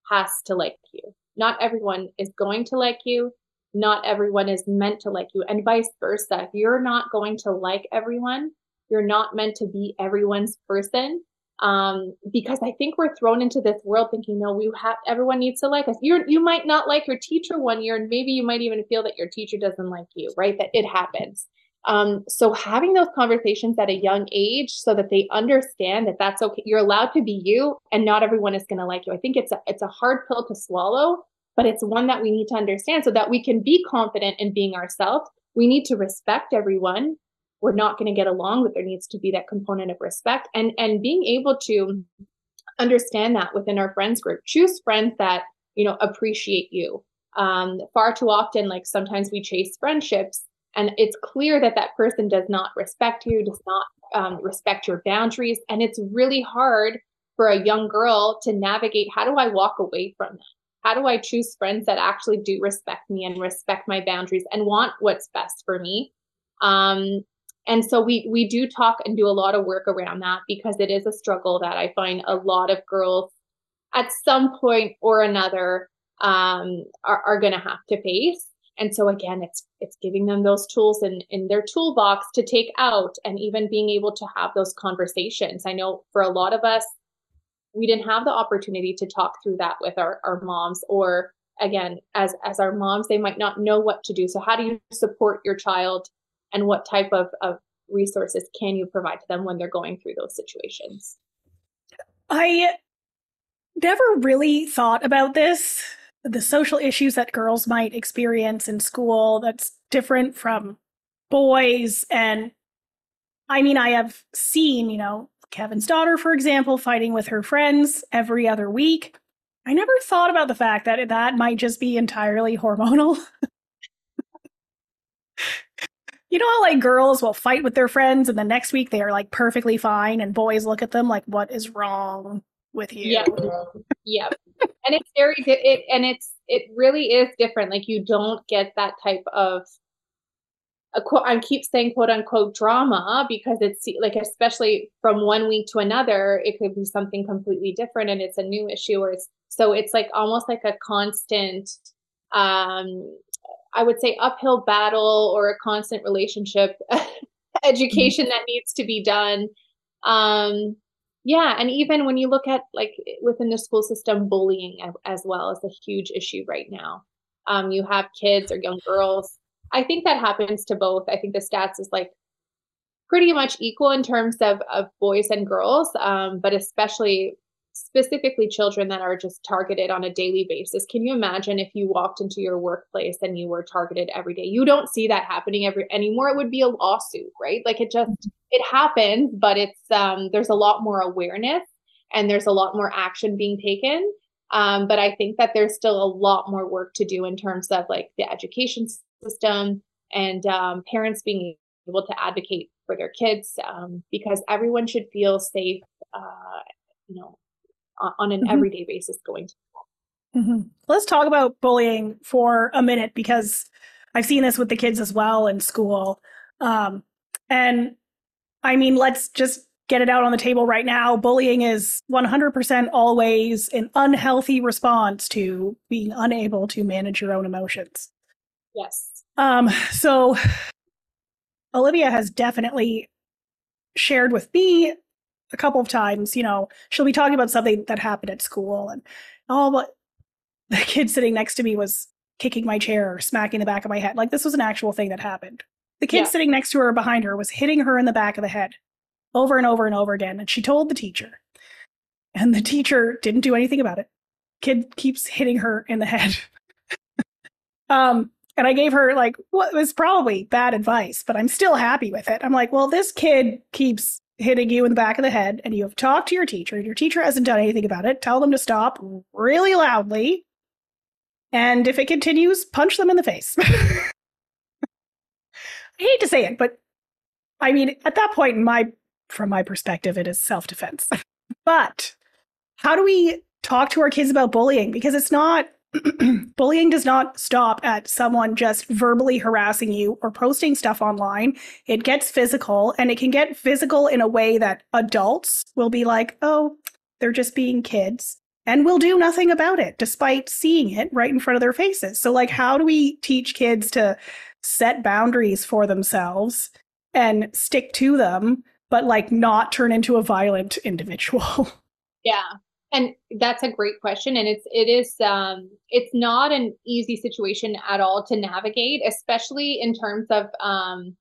Speaker 2: has to like you. Not everyone is going to like you. Not everyone is meant to like you, and vice versa. If you're not going to like everyone, you're not meant to be everyone's person. Um, because I think we're thrown into this world thinking, no, we have everyone needs to like us. You you might not like your teacher one year, and maybe you might even feel that your teacher doesn't like you, right? That it happens. Um, so having those conversations at a young age so that they understand that that's okay. You're allowed to be you and not everyone is going to like you. I think it's a, it's a hard pill to swallow, but it's one that we need to understand so that we can be confident in being ourselves. We need to respect everyone. We're not going to get along, but there needs to be that component of respect and, and being able to understand that within our friends group. Choose friends that, you know, appreciate you. Um, far too often, like sometimes we chase friendships and it's clear that that person does not respect you, does not um, respect your boundaries. And it's really hard for a young girl to navigate how do I walk away from that? How do I choose friends that actually do respect me and respect my boundaries and want what's best for me? Um, and so we we do talk and do a lot of work around that because it is a struggle that I find a lot of girls at some point or another um, are, are going to have to face. And so again, it's it's giving them those tools in in their toolbox to take out, and even being able to have those conversations. I know for a lot of us, we didn't have the opportunity to talk through that with our our moms, or again, as as our moms, they might not know what to do. So how do you support your child, and what type of of resources can you provide to them when they're going through those situations?
Speaker 1: I never really thought about this the social issues that girls might experience in school that's different from boys. And i mean i have seen you know kevin's daughter for example fighting with her friends every other week. I never thought about the fact that that might just be entirely hormonal. *laughs* You know how like girls will fight with their friends and the next week they are like perfectly fine and boys look at them like what is wrong with you.
Speaker 2: Yeah. Yeah and it's very it and it's it really is different. Like you don't get that type of a quote I keep saying quote unquote drama because it's like especially from one week to another it could be something completely different and it's a new issue or it's so it's like almost like a constant um I would say uphill battle or a constant relationship *laughs* education that needs to be done. Um yeah and even when you look at like within the school system bullying as well is a huge issue right now. Um, you have kids or young girls. I think that happens to both. I think the stats is like pretty much equal in terms of, of boys and girls um, but especially specifically children that are just targeted on a daily basis. Can you imagine if you walked into your workplace and you were targeted every day? You don't see that happening every anymore. It would be a lawsuit, right? Like it just mm-hmm. it happens, but it's um there's a lot more awareness and there's a lot more action being taken. Um, but I think that there's still a lot more work to do in terms of like the education system and um, parents being able to advocate for their kids um, because everyone should feel safe uh, you know on an mm-hmm. everyday basis going to
Speaker 1: mm-hmm. Let's talk about bullying for a minute because I've seen this with the kids as well in school. Um, and I mean, let's just get it out on the table right now. Bullying is 100% always an unhealthy response to being unable to manage your own emotions.
Speaker 2: Yes.
Speaker 1: Um, so Olivia has definitely shared with me a couple of times, you know, she'll be talking about something that happened at school and oh, but *laughs* the kid sitting next to me was kicking my chair or smacking the back of my head. Like this was an actual thing that happened. The kid yeah. sitting next to her behind her was hitting her in the back of the head over and over and over again. And she told the teacher. And the teacher didn't do anything about it. Kid keeps hitting her in the head. *laughs* um, and I gave her like what was probably bad advice, but I'm still happy with it. I'm like, well, this kid keeps hitting you in the back of the head and you have talked to your teacher and your teacher hasn't done anything about it, tell them to stop really loudly. And if it continues, punch them in the face. *laughs* I hate to say it, but I mean, at that point, in my from my perspective, it is self defense. *laughs* but how do we talk to our kids about bullying? Because it's not *clears throat* bullying does not stop at someone just verbally harassing you or posting stuff online. It gets physical and it can get physical in a way that adults will be like, oh, they're just being kids and will do nothing about it despite seeing it right in front of their faces. So, like, how do we teach kids to set boundaries for themselves and stick to them, but like not turn into a violent individual? *laughs*
Speaker 2: Yeah. And that's a great question. And it's it is um it's not an easy situation at all to navigate, especially in terms of um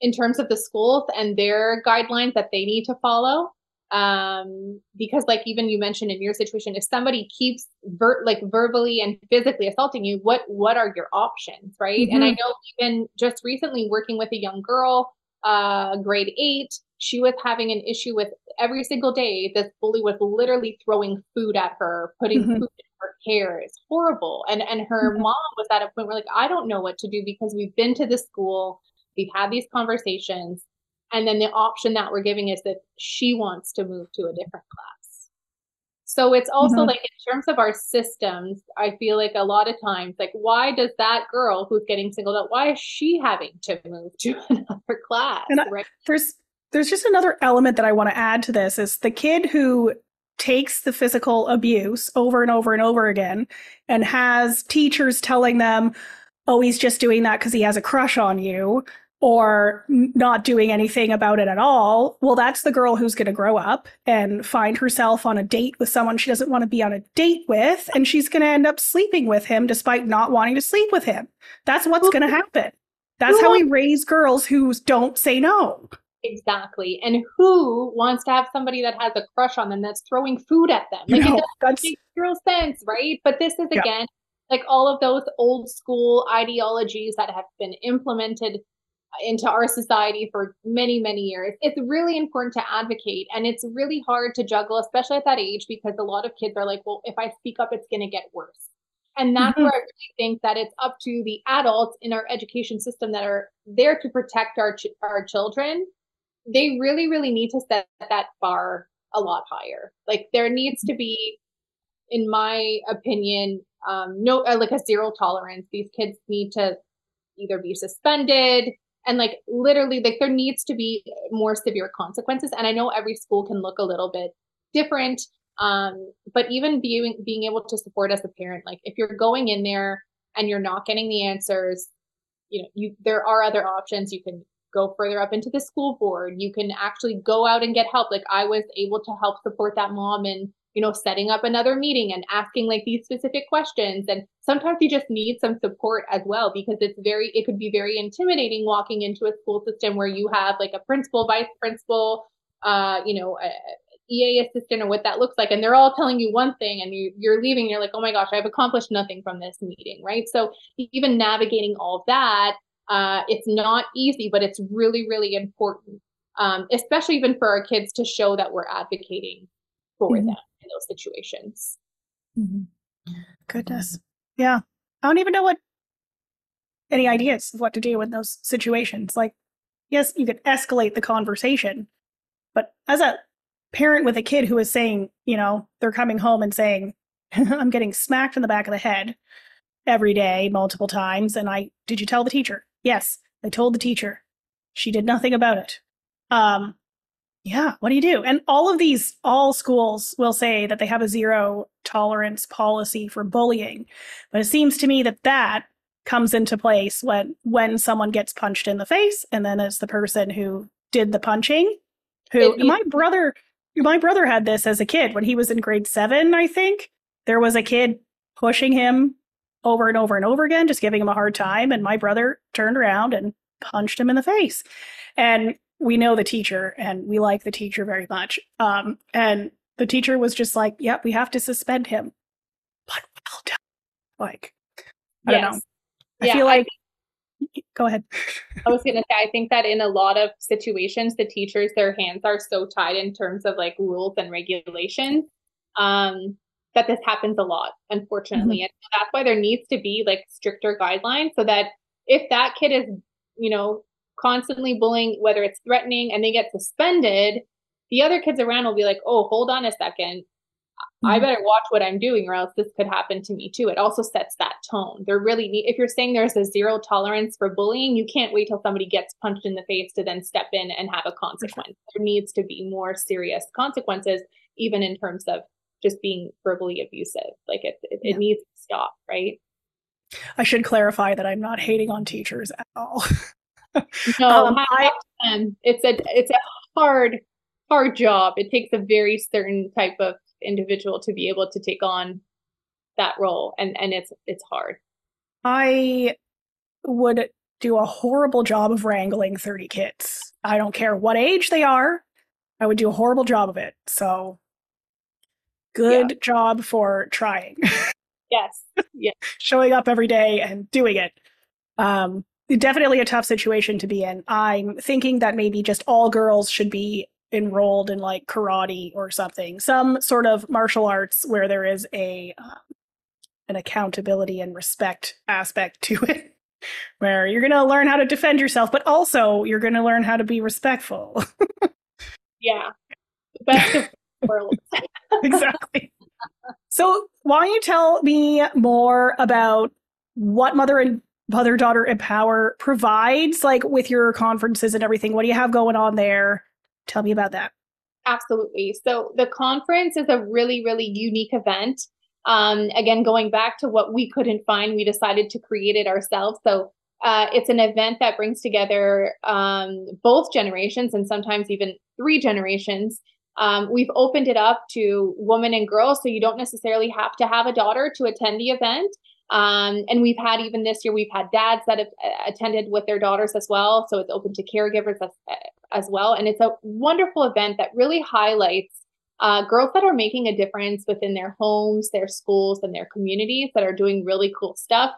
Speaker 2: in terms of the schools and their guidelines that they need to follow um because like even you mentioned in your situation if somebody keeps ver- like verbally and physically assaulting you what what are your options right mm-hmm. and i mm-hmm. know even just recently working with a young girl uh grade 8 she was having an issue with every single day this bully was literally throwing food at her putting mm-hmm. food in her hair it's horrible and and her mm-hmm. mom was at a point where like i don't know what to do because we've been to the school we've had these conversations and then the option that we're giving is that she wants to move to a different class. So it's also mm-hmm. like in terms of our systems, I feel like a lot of times, like, why does that girl who's getting singled out, why is she having to move to *laughs* another class?
Speaker 1: And right? there's there's just another element that I want to add to this is the kid who takes the physical abuse over and over and over again and has teachers telling them, oh, he's just doing that because he has a crush on you or not doing anything about it at all, well, that's the girl who's going to grow up and find herself on a date with someone she doesn't want to be on a date with. And she's going to end up sleeping with him despite not wanting to sleep with him. That's what's going to happen. That's how we raise girls who don't say no.
Speaker 2: Exactly. And who wants to have somebody that has a crush on them that's throwing food at them? Like, no, it doesn't make zero sense, right? But this is, again, yeah. like all of those old school ideologies that have been implemented into our society for many, many years. It's really important to advocate and it's really hard to juggle, especially at that age, because a lot of kids are like, well, if I speak up, it's going to get worse. And that's mm-hmm. where I really think that it's up to the adults in our education system that are there to protect our ch- our children. They really, really need to set that bar a lot higher. Like there needs to be, in my opinion, um, no, uh, like a zero tolerance. These kids need to either be suspended, and like literally like there needs to be more severe consequences and i know every school can look a little bit different um but even being being able to support as a parent like if you're going in there and you're not getting the answers you know you there are other options you can go further up into the school board you can actually go out and get help like i was able to help support that mom and you know, setting up another meeting and asking like these specific questions. And sometimes you just need some support as well because it's very, it could be very intimidating walking into a school system where you have like a principal, vice principal, uh, you know, a, EA assistant or what that looks like. And they're all telling you one thing and you, you're leaving, you're like, oh my gosh, I've accomplished nothing from this meeting, right? So even navigating all that, uh, it's not easy, but it's really, really important, um, especially even for our kids to show that we're advocating for mm-hmm. them in those situations.
Speaker 1: Mm-hmm. Goodness. Yeah. I don't even know what any ideas of what to do in those situations. Like, yes, you could escalate the conversation, but as a parent with a kid who is saying, you know, they're coming home and saying, *laughs* I'm getting smacked in the back of the head every day, multiple times. And I, did you tell the teacher? Yes, I told the teacher. She did nothing about it. Um, yeah, what do you do? And all of these, all schools will say that they have a zero tolerance policy for bullying. But it seems to me that that comes into place when when someone gets punched in the face and then it's the person who did the punching who my brother my brother had this as a kid when he was in grade 7 I think there was a kid pushing him over and over and over again just giving him a hard time and my brother turned around and punched him in the face and we know the teacher and we like the teacher very much. Um, and the teacher was just like, "Yep, we have to suspend him." But well done. Like, I yes. don't know. I yeah, feel like. I, *laughs* go ahead.
Speaker 2: I was gonna say, I think that in a lot of situations, the teachers, their hands are so tied in terms of like rules and regulations, um, that this happens a lot, unfortunately. Mm-hmm. And that's why there needs to be like stricter guidelines so that if that kid is, you know, constantly bullying, whether it's threatening and they get suspended, the other kids around will be like, oh, hold on a 2nd mm-hmm. I better watch what I'm doing or else this could happen to me too. It also sets that tone. They're really need, if you're saying there's a zero tolerance for bullying, you can't wait till somebody gets punched in the face to then step in and have a consequence. There needs to be more serious consequences, even in terms of just being verbally abusive. Like it, it, yeah. it needs to stop, right?
Speaker 1: I should clarify that I'm not hating on teachers at all.
Speaker 2: no, um, I, it's a it's a hard hard job. It takes a very certain type of individual to be able to take on that role, and and it's it's hard.
Speaker 1: I would do a horrible job of wrangling 30 kids. I don't care what age they are. I would do a horrible job of it. So good yeah. job for trying. *laughs*
Speaker 2: yes. Yeah.
Speaker 1: Showing up every day and doing it. Um, definitely a tough situation to be in. I'm thinking that maybe just all girls should be enrolled in like karate or something, some sort of martial arts where there is a um, an accountability and respect aspect to *laughs* it, where you're going to learn how to defend yourself, but also you're going to learn how to be respectful. *laughs*
Speaker 2: yeah, worlds. *laughs*
Speaker 1: exactly. So, why don't you tell me more about what Mother and Mother Daughter Empower provides, like with your conferences and everything? What do you have going on there? Tell me about that.
Speaker 2: Absolutely. So, the conference is a really, really unique event. Um, again, going back to what we couldn't find, we decided to create it ourselves. So, uh, it's an event that brings together um, both generations and sometimes even three generations. Um, we've opened it up to women and girls, so you don't necessarily have to have a daughter to attend the event. Um, and we've had even this year, we've had dads that have uh, attended with their daughters as well. So it's open to caregivers as, uh, as well. And it's a wonderful event that really highlights uh, girls that are making a difference within their homes, their schools, and their communities that are doing really cool stuff.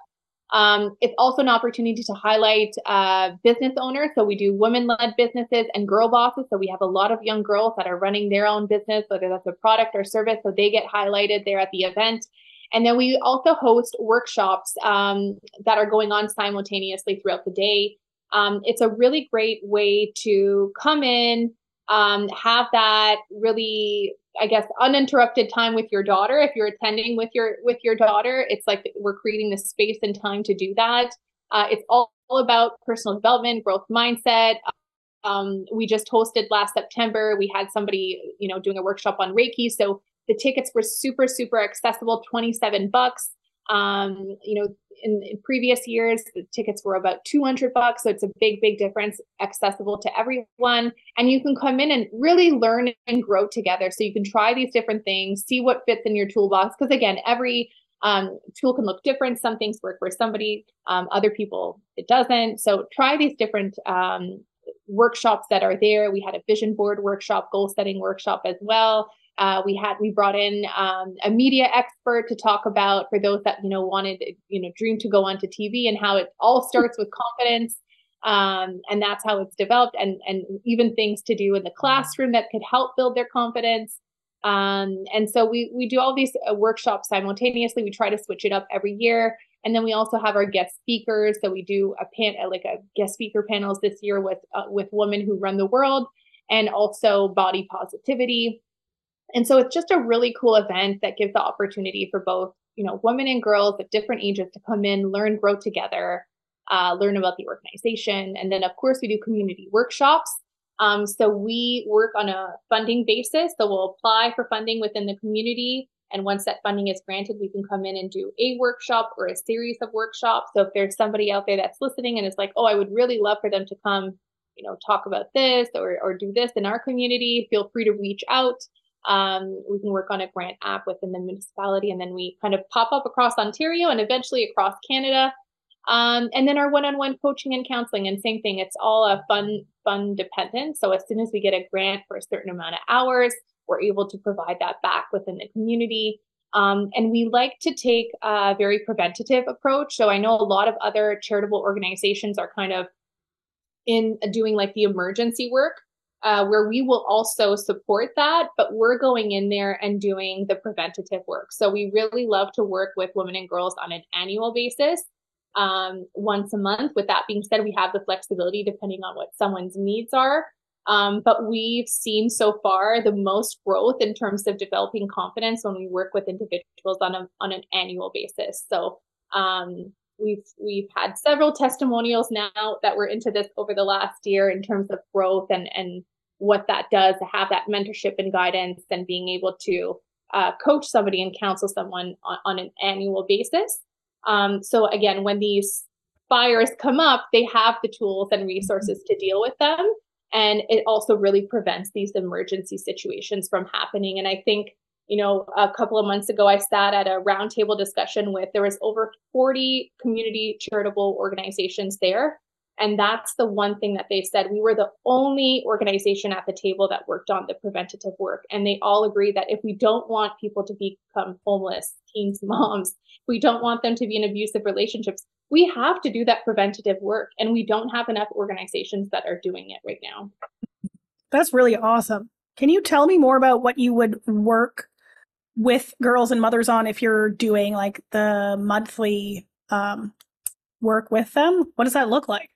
Speaker 2: Um, it's also an opportunity to highlight uh, business owners. So we do women led businesses and girl bosses. So we have a lot of young girls that are running their own business, whether that's a product or service. So they get highlighted there at the event. And then we also host workshops um, that are going on simultaneously throughout the day. Um, it's a really great way to come in, um, have that really I guess uninterrupted time with your daughter. If you're attending with your with your daughter, it's like we're creating the space and time to do that. Uh, it's all, all about personal development, growth mindset. Um, we just hosted last September. We had somebody, you know, doing a workshop on Reiki. So the tickets were super, super accessible, 27 bucks. Um, you know, in, in, previous years, the tickets were about 200 bucks. So it's a big, big difference, accessible to everyone. And you can come in and really learn and grow together. So you can try these different things, see what fits in your toolbox. Because again, every um, tool can look different. Some things work for somebody, um, other people, it doesn't. So try these different um, workshops that are there. We had a vision board workshop, goal setting workshop as well. Uh, we had we brought in um, a media expert to talk about for those that you know wanted you know dream to go onto TV and how it all starts with confidence, um, and that's how it's developed, and and even things to do in the classroom that could help build their confidence. Um, and so we we do all these uh, workshops simultaneously. We try to switch it up every year, and then we also have our guest speakers. So we do a pan like a guest speaker panels this year with uh, with women who run the world, and also body positivity and so it's just a really cool event that gives the opportunity for both, you know, women and girls at different ages to come in, learn, grow together, uh, learn about the organization. And then, of course, we do community workshops. Um, so we work on a funding basis. So we'll apply for funding within the community. And once that funding is granted, we can come in and do a workshop or a series of workshops. So if there's somebody out there that's listening and is like, oh, I would really love for them to come, you know, talk about this or, or do this in our community, feel free to reach out. Um, we can work on a grant app within the municipality, and then we kind of pop up across Ontario and eventually across Canada. Um, and then our one-on-one coaching and counseling, and same thing. It's all a fun, fun dependent. So as soon as we get a grant for a certain amount of hours, we're able to provide that back within the community. Um, and we like to take a very preventative approach. So I know a lot of other charitable organizations are kind of in doing like the emergency work uh, where we will also support that, but we're going in there and doing the preventative work. So we really love to work with women and girls on an annual basis, um, once a month. With that being said, we have the flexibility depending on what someone's needs are. Um, but we've seen so far the most growth in terms of developing confidence when we work with individuals on a on an annual basis. So um, we've we've had several testimonials now that we're into this over the last year in terms of growth and and what that does to have that mentorship and guidance and being able to uh, coach somebody and counsel someone on, on an annual basis. Um, so again, when these fires come up, they have the tools and resources to deal with them. And it also really prevents these emergency situations from happening. And I think, you know, a couple of months ago, I sat at a roundtable discussion with, there was over 40 community charitable organizations there And that's the one thing that they said. We were the only organization at the table that worked on the preventative work. And they all agree that if we don't want people to become homeless, teens, *laughs* moms, we don't want them to be in abusive relationships, we have to do that preventative work. And we don't have enough organizations that are doing it right now.
Speaker 1: That's really awesome. Can you tell me more about what you would work with girls and mothers on if you're doing like the monthly um, work with them? What does that look like?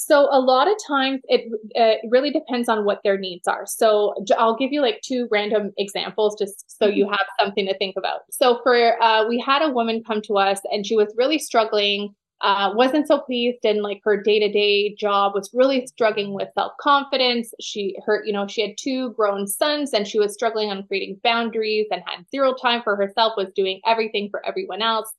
Speaker 2: So a lot of times it, it really depends on what their needs are. So I'll give you like two random examples just so you mm-hmm. have something to think about. So for uh, we had a woman come to us and she was really struggling uh, wasn't so pleased in like her day-to-day job was really struggling with self-confidence she her you know she had two grown sons and she was struggling on creating boundaries and had zero time for herself was doing everything for everyone else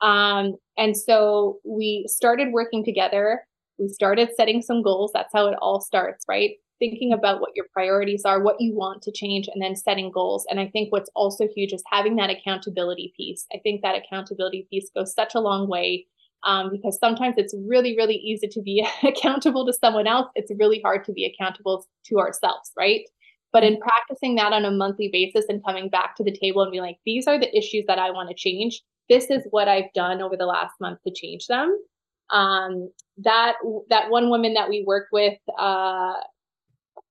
Speaker 2: um, and so we started working together we started setting some goals that's how it all starts right thinking about what your priorities are what you want to change and then setting goals and i think what's also huge is having that accountability piece i think that accountability piece goes such a long way um, because sometimes it's really, really easy to be *laughs* accountable to someone else. It's really hard to be accountable to ourselves, right? But in practicing that on a monthly basis and coming back to the table and be like, these are the issues that I want to change. This is what I've done over the last month to change them. Um, that that one woman that we worked with, uh,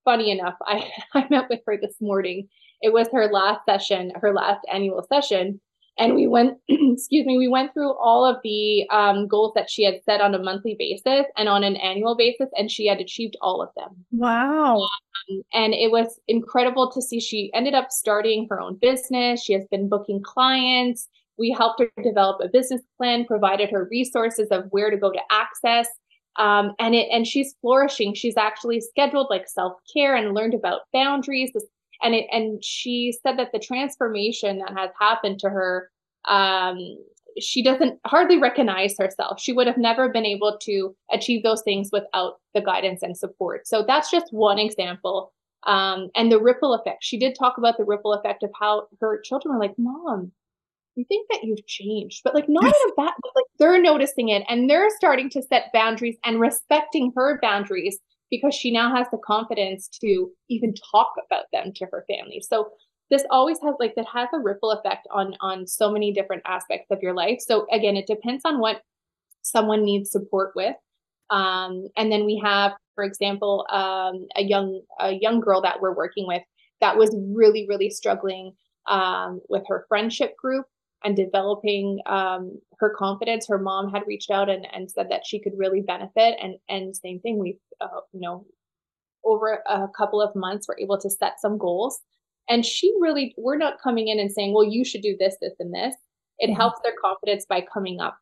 Speaker 2: funny enough, I, *laughs* I met with her this morning. It was her last session, her last annual session. And we went *clears throat* excuse me we went through all of the um, goals that she had set on a monthly basis and on an annual basis and she had achieved all of them.
Speaker 1: Wow.
Speaker 2: Um, and it was incredible to see she ended up starting her own business. She has been booking clients we helped her develop a business plan provided her resources of where to go to access um, and it and she's flourishing. She's actually scheduled like self-care and learned about boundaries and it and she said that the transformation that has happened to her um, she doesn't hardly recognize herself. She would have never been able to achieve those things without the guidance and support. So that's just one example um, and the ripple effect. She did talk about the ripple effect of how her children were like mom we think that you've changed but like not in a bad like they're noticing it and they're starting to set boundaries and respecting her boundaries because she now has the confidence to even talk about them to her family. So this always has like that has a ripple effect on on so many different aspects of your life. So again, it depends on what someone needs support with. Um, and then we have, for example, um, a young a young girl that we're working with that was really really struggling um, with her friendship group and developing um, her confidence. Her mom had reached out and, and said that she could really benefit. And and same thing, we uh, you know over a couple of months we're able to set some goals. And she really, we're not coming in and saying, well, you should do this, this, and this. It mm-hmm. helps their confidence by coming up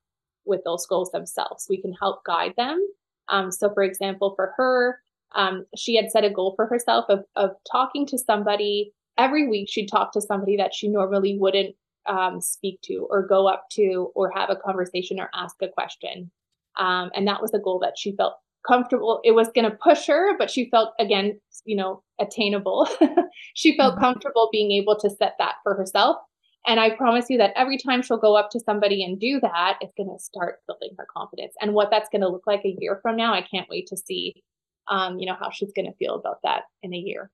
Speaker 2: with those goals themselves. We can help guide them. Um, so, for example, for her, um, she had set a goal for herself of, of talking to somebody every week. She'd talk to somebody that she normally wouldn't um, speak to or go up to or have a conversation or ask a question. Um, and that was a goal that she felt comfortable. It was going to push her, but she felt, again, you know, attainable. *laughs* she felt mm-hmm. comfortable being able to set that for herself. And I promise you that every time she'll go up to somebody and do that, it's going to start building her confidence. And what that's going to look like a year from now, I can't wait to see, um, you know, how she's going to feel about that in a year.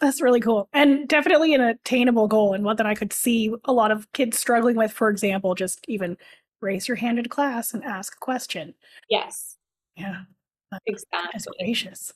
Speaker 1: That's really cool. And definitely an attainable goal and one that I could see a lot of kids struggling with. For example, just even raise your hand in class and ask a question.
Speaker 2: Yes.
Speaker 1: Yeah. Exactly. gracious.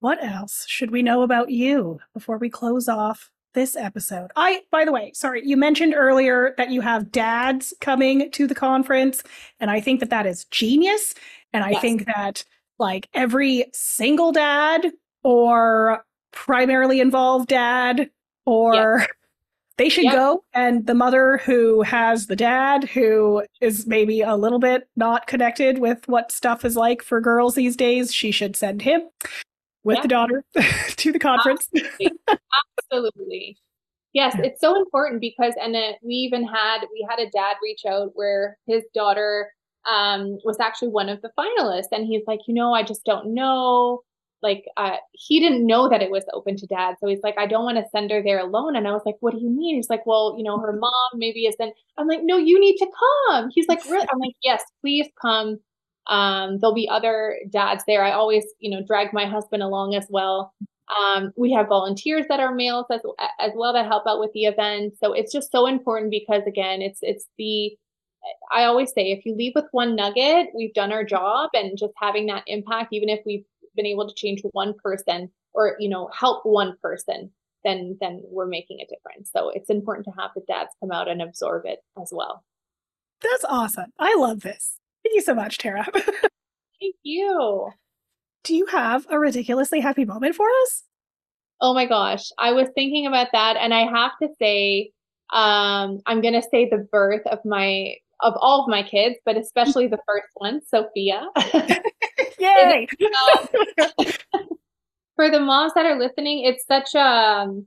Speaker 1: What else should we know about you before we close off this episode? I, by the way, sorry, you mentioned earlier that you have dads coming to the conference, and I think that that is genius. And I yes. think that like every single dad or primarily involved dad or yep. *laughs* they should yep. go and the mother who has the dad who is maybe a little bit not connected with what stuff is like for girls these days she should send him with yep. the daughter *laughs* to the conference
Speaker 2: absolutely, absolutely. yes it's so important because and uh, we even had we had a dad reach out where his daughter um, was actually one of the finalists and he's like you know i just don't know like uh, he didn't know that it was open to dad so he's like i don't want to send her there alone and i was like what do you mean he's like well you know her mom maybe isn't i'm like no you need to come he's like really i'm like yes please come Um, there'll be other dads there. I always, you know, drag my husband along as well. Um, we have volunteers that are males as, as well that help out with the event. So it's just so important because again, it's it's the I always say if you leave with one nugget, we've done our job and just having that impact, even if we've been able to change one person or, you know, help one person, then then we're making a difference. So it's important to have the dads come out and absorb it as well.
Speaker 1: That's awesome. I love this. Thank you so much, Tara. *laughs*
Speaker 2: Thank you.
Speaker 1: Do you have a ridiculously happy moment for us?
Speaker 2: Oh my gosh. I was thinking about that and I have to say um I'm going to say the birth of my of all of my kids, but especially the first one, Sophia. *laughs*
Speaker 1: Yay! *laughs*
Speaker 2: for the moms that are listening, it's such a um,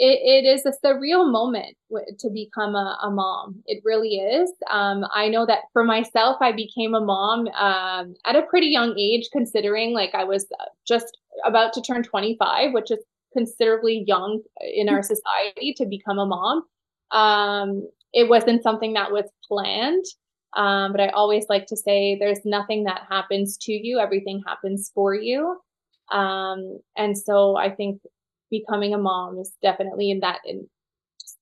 Speaker 2: it, it is a surreal moment to become a, a mom. It really is. Um, I know that for myself, I became a mom um, at a pretty young age, considering like I was just about to turn 25, which is considerably young in our society to become a mom. Um, it wasn't something that was planned. Um, but I always like to say there's nothing that happens to you, everything happens for you. Um, and so I think becoming a mom is definitely in that, in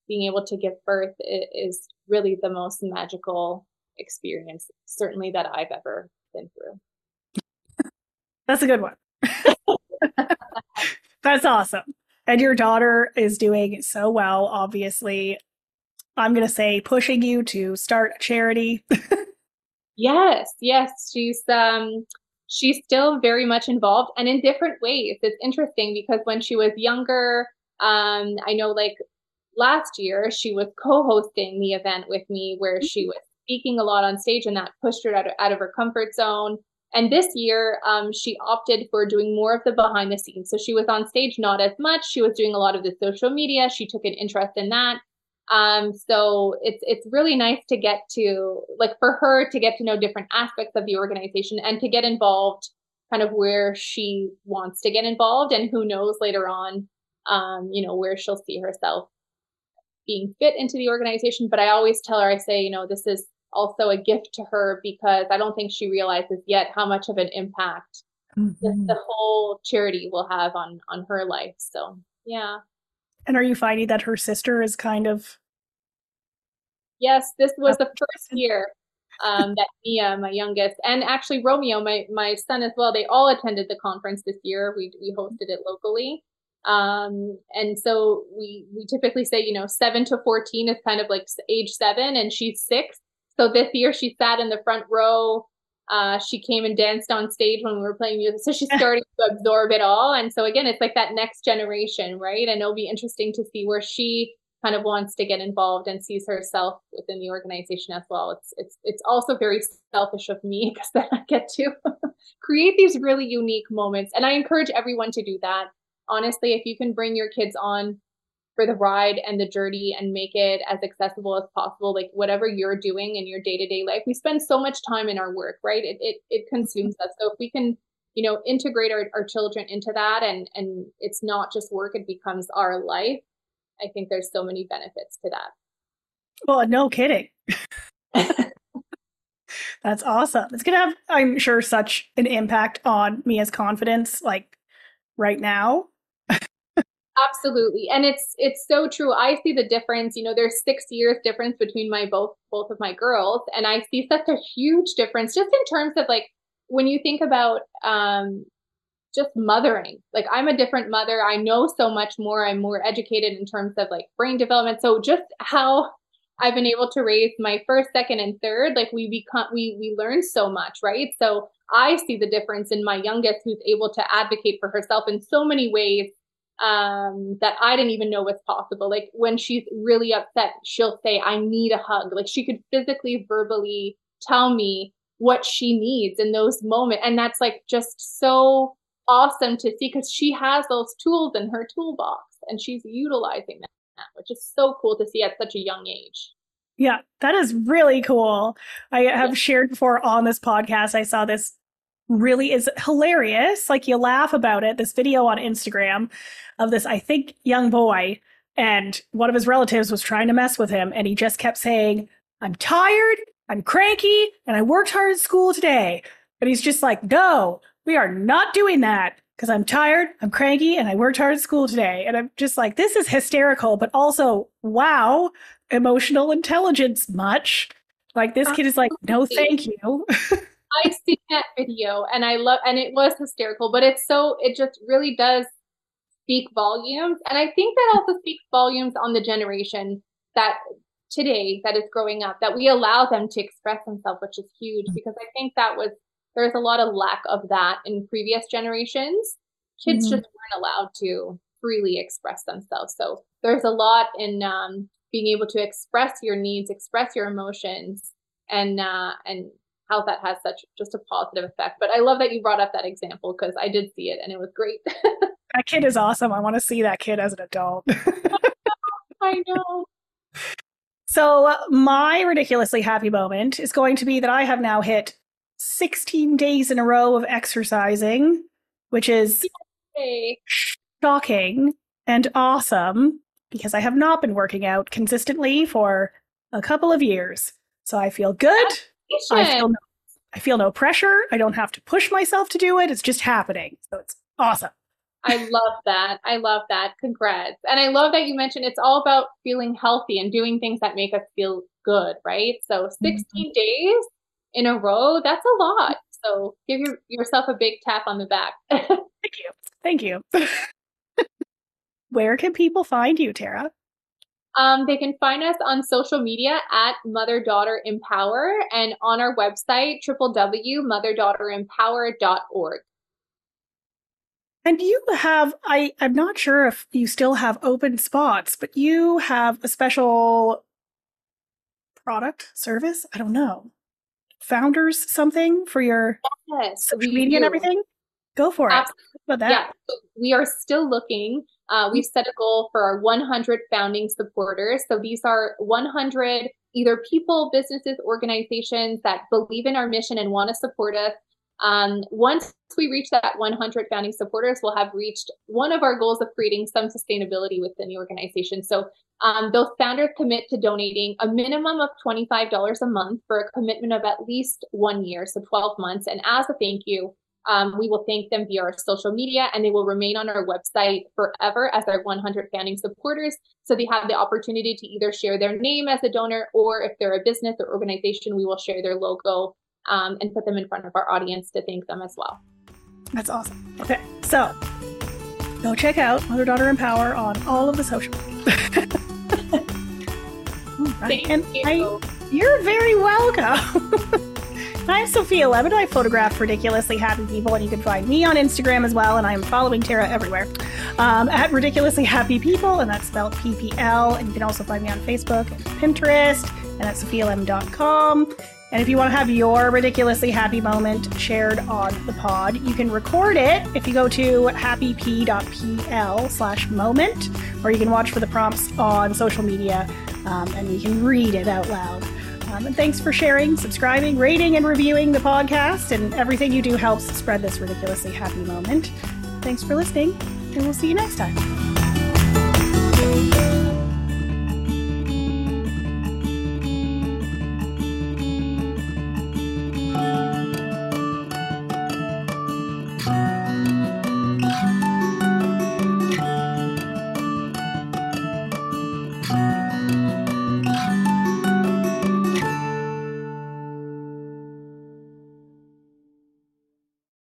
Speaker 2: being able to give birth is really the most magical experience, certainly that I've ever been through. *laughs*
Speaker 1: That's a good one. *laughs* That's awesome. And your daughter is doing so well, obviously. I'm going to say pushing you to start a charity. *laughs*
Speaker 2: yes, yes, she's um she's still very much involved and in different ways. It's interesting because when she was younger, um I know like last year she was co-hosting the event with me where she was speaking a lot on stage and that pushed her out of, out of her comfort zone. And this year, um, she opted for doing more of the behind the scenes. So she was on stage not as much. She was doing a lot of the social media. She took an interest in that. Um, so it's it's really nice to get to like for her to get to know different aspects of the organization and to get involved kind of where she wants to get involved and who knows later on um, you know, where she'll see herself being fit into the organization. But I always tell her, I say, you know, this is also a gift to her because I don't think she realizes yet how much of an impact mm-hmm. the, the whole charity will have on on her life. So yeah.
Speaker 1: And are you finding that her sister is kind of?
Speaker 2: Yes, this was the first year um, that Mia, my youngest, and actually Romeo, my my son as well. They all attended the conference this year. We we hosted it locally, um, and so we we typically say you know seven to fourteen is kind of like age seven, and she's six. So this year she sat in the front row uh, she came and danced on stage when we were playing music. So she's starting to absorb it all. And so again, it's like that next generation, right? And it'll be interesting to see where she kind of wants to get involved and sees herself within the organization as well. It's it's it's also very selfish of me *laughs* because then I get to *laughs* create these really unique moments. And I encourage everyone to do that. Honestly, if you can bring your kids on for the ride and the journey and make it as accessible as possible like whatever you're doing in your day-to-day life we spend so much time in our work right? It it, it consumes us. So if we can you know integrate our, our children into that and and it's not just work it becomes our life i think there's so many benefits to that.
Speaker 1: Well no kidding. *laughs* *laughs* That's awesome. It's gonna have i'm sure such an impact on mia's confidence like right now
Speaker 2: Absolutely. And it's it's so true. I see the difference, you know, there's 6 years difference between my both both of my girls and I see such a huge difference just in terms of like when you think about um just mothering. Like I'm a different mother. I know so much more. I'm more educated in terms of like brain development. So just how I've been able to raise my first, second, and third, like we become we we learn so much, right? So I see the difference in my youngest who's able to advocate for herself in so many ways um, that I didn't even know was possible. Like when she's really upset, she'll say, I need a hug. Like she could physically, verbally tell me what she needs in those moments. And that's like just so awesome to see because she has those tools in her toolbox and she's utilizing them, which is so cool to see at such a young age.
Speaker 1: Yeah, that is really cool. I have shared before on this podcast. I saw this really is hilarious. Like you laugh about it. This video on Instagram of this, I think, young boy, and one of his relatives was trying to mess with him, and he just kept saying, I'm tired I'm cranky and I worked hard at school today. And he's just like, no, we are not doing that because I'm tired, I'm cranky, and I worked hard at school today. And I'm just like, this is hysterical, but also, wow, emotional intelligence much. Like this kid is like, no, thank you. *laughs*
Speaker 2: I've seen that video and I love, and it was hysterical, but it's so, it just really does speak volumes. And I think that also speaks volumes on the generation that today that is growing up, that we allow them to express themselves, which is huge because I think that was, there's a lot of lack of that in previous generations. Kids mm-hmm. just weren't allowed to freely express themselves. So there's a lot in um, being able to express your needs, express your emotions, and uh, and how that has such just a positive effect. But I love that you brought up that example because I did see it and it was great. *laughs*
Speaker 1: that kid is awesome. I want to see that kid as an adult. *laughs*
Speaker 2: I know.
Speaker 1: So, my ridiculously happy moment is going to be that I have now hit 16 days in a row of exercising, which is Yay. shocking and awesome because I have not been working out consistently for a couple of years. So I feel good. I feel, no, I feel no pressure. I don't have to push myself to do it. It's just happening. So it's awesome.
Speaker 2: I love that. I love that. Congrats. And I love that you mentioned it's all about feeling healthy and doing things that make us feel good, right? So 16 mm-hmm. days in a row, that's a lot. So give your, yourself a big tap on the back. *laughs*
Speaker 1: Thank you. Thank you. *laughs* Where can people find you, Tara?
Speaker 2: Um, they can find us on social media at Mother Daughter Empower and on our website, www.motherdaughterempower.org.
Speaker 1: And you have, I, I'm not sure if you still have open spots, but you have a special product, service? I don't know. Founders something for your yes, social media do. and everything? Go for it. about that? Yeah,
Speaker 2: we are still looking uh, we've set a goal for our 100 founding supporters. So these are 100 either people, businesses, organizations that believe in our mission and want to support us. Um, once we reach that 100 founding supporters, we'll have reached one of our goals of creating some sustainability within the organization. So um, those founders commit to donating a minimum of $25 a month for a commitment of at least one year, so 12 months. And as a thank you, um, we will thank them via our social media and they will remain on our website forever as our 100 founding supporters. So they have the opportunity to either share their name as a donor or if they're a business or organization, we will share their logo um, and put them in front of our audience to thank them as well.
Speaker 1: That's awesome. Okay, so go check out Mother Daughter Empower on all of the social. *laughs* right. Thank and you. I, you're very welcome. *laughs* I'm Sophia Lemon. I photograph ridiculously happy people, and you can find me on Instagram as well. And I'm following Tara everywhere um, at ridiculously happy people, and that's spelled PPL. And you can also find me on Facebook and Pinterest and at sophialem.com. And if you want to have your ridiculously happy moment shared on the pod, you can record it if you go to happyp.pl slash moment, or you can watch for the prompts on social media um, and you can read it out loud. Um, and thanks for sharing, subscribing, rating, and reviewing the podcast. And everything you do helps spread this ridiculously happy moment. Thanks for listening, and we'll see you next time.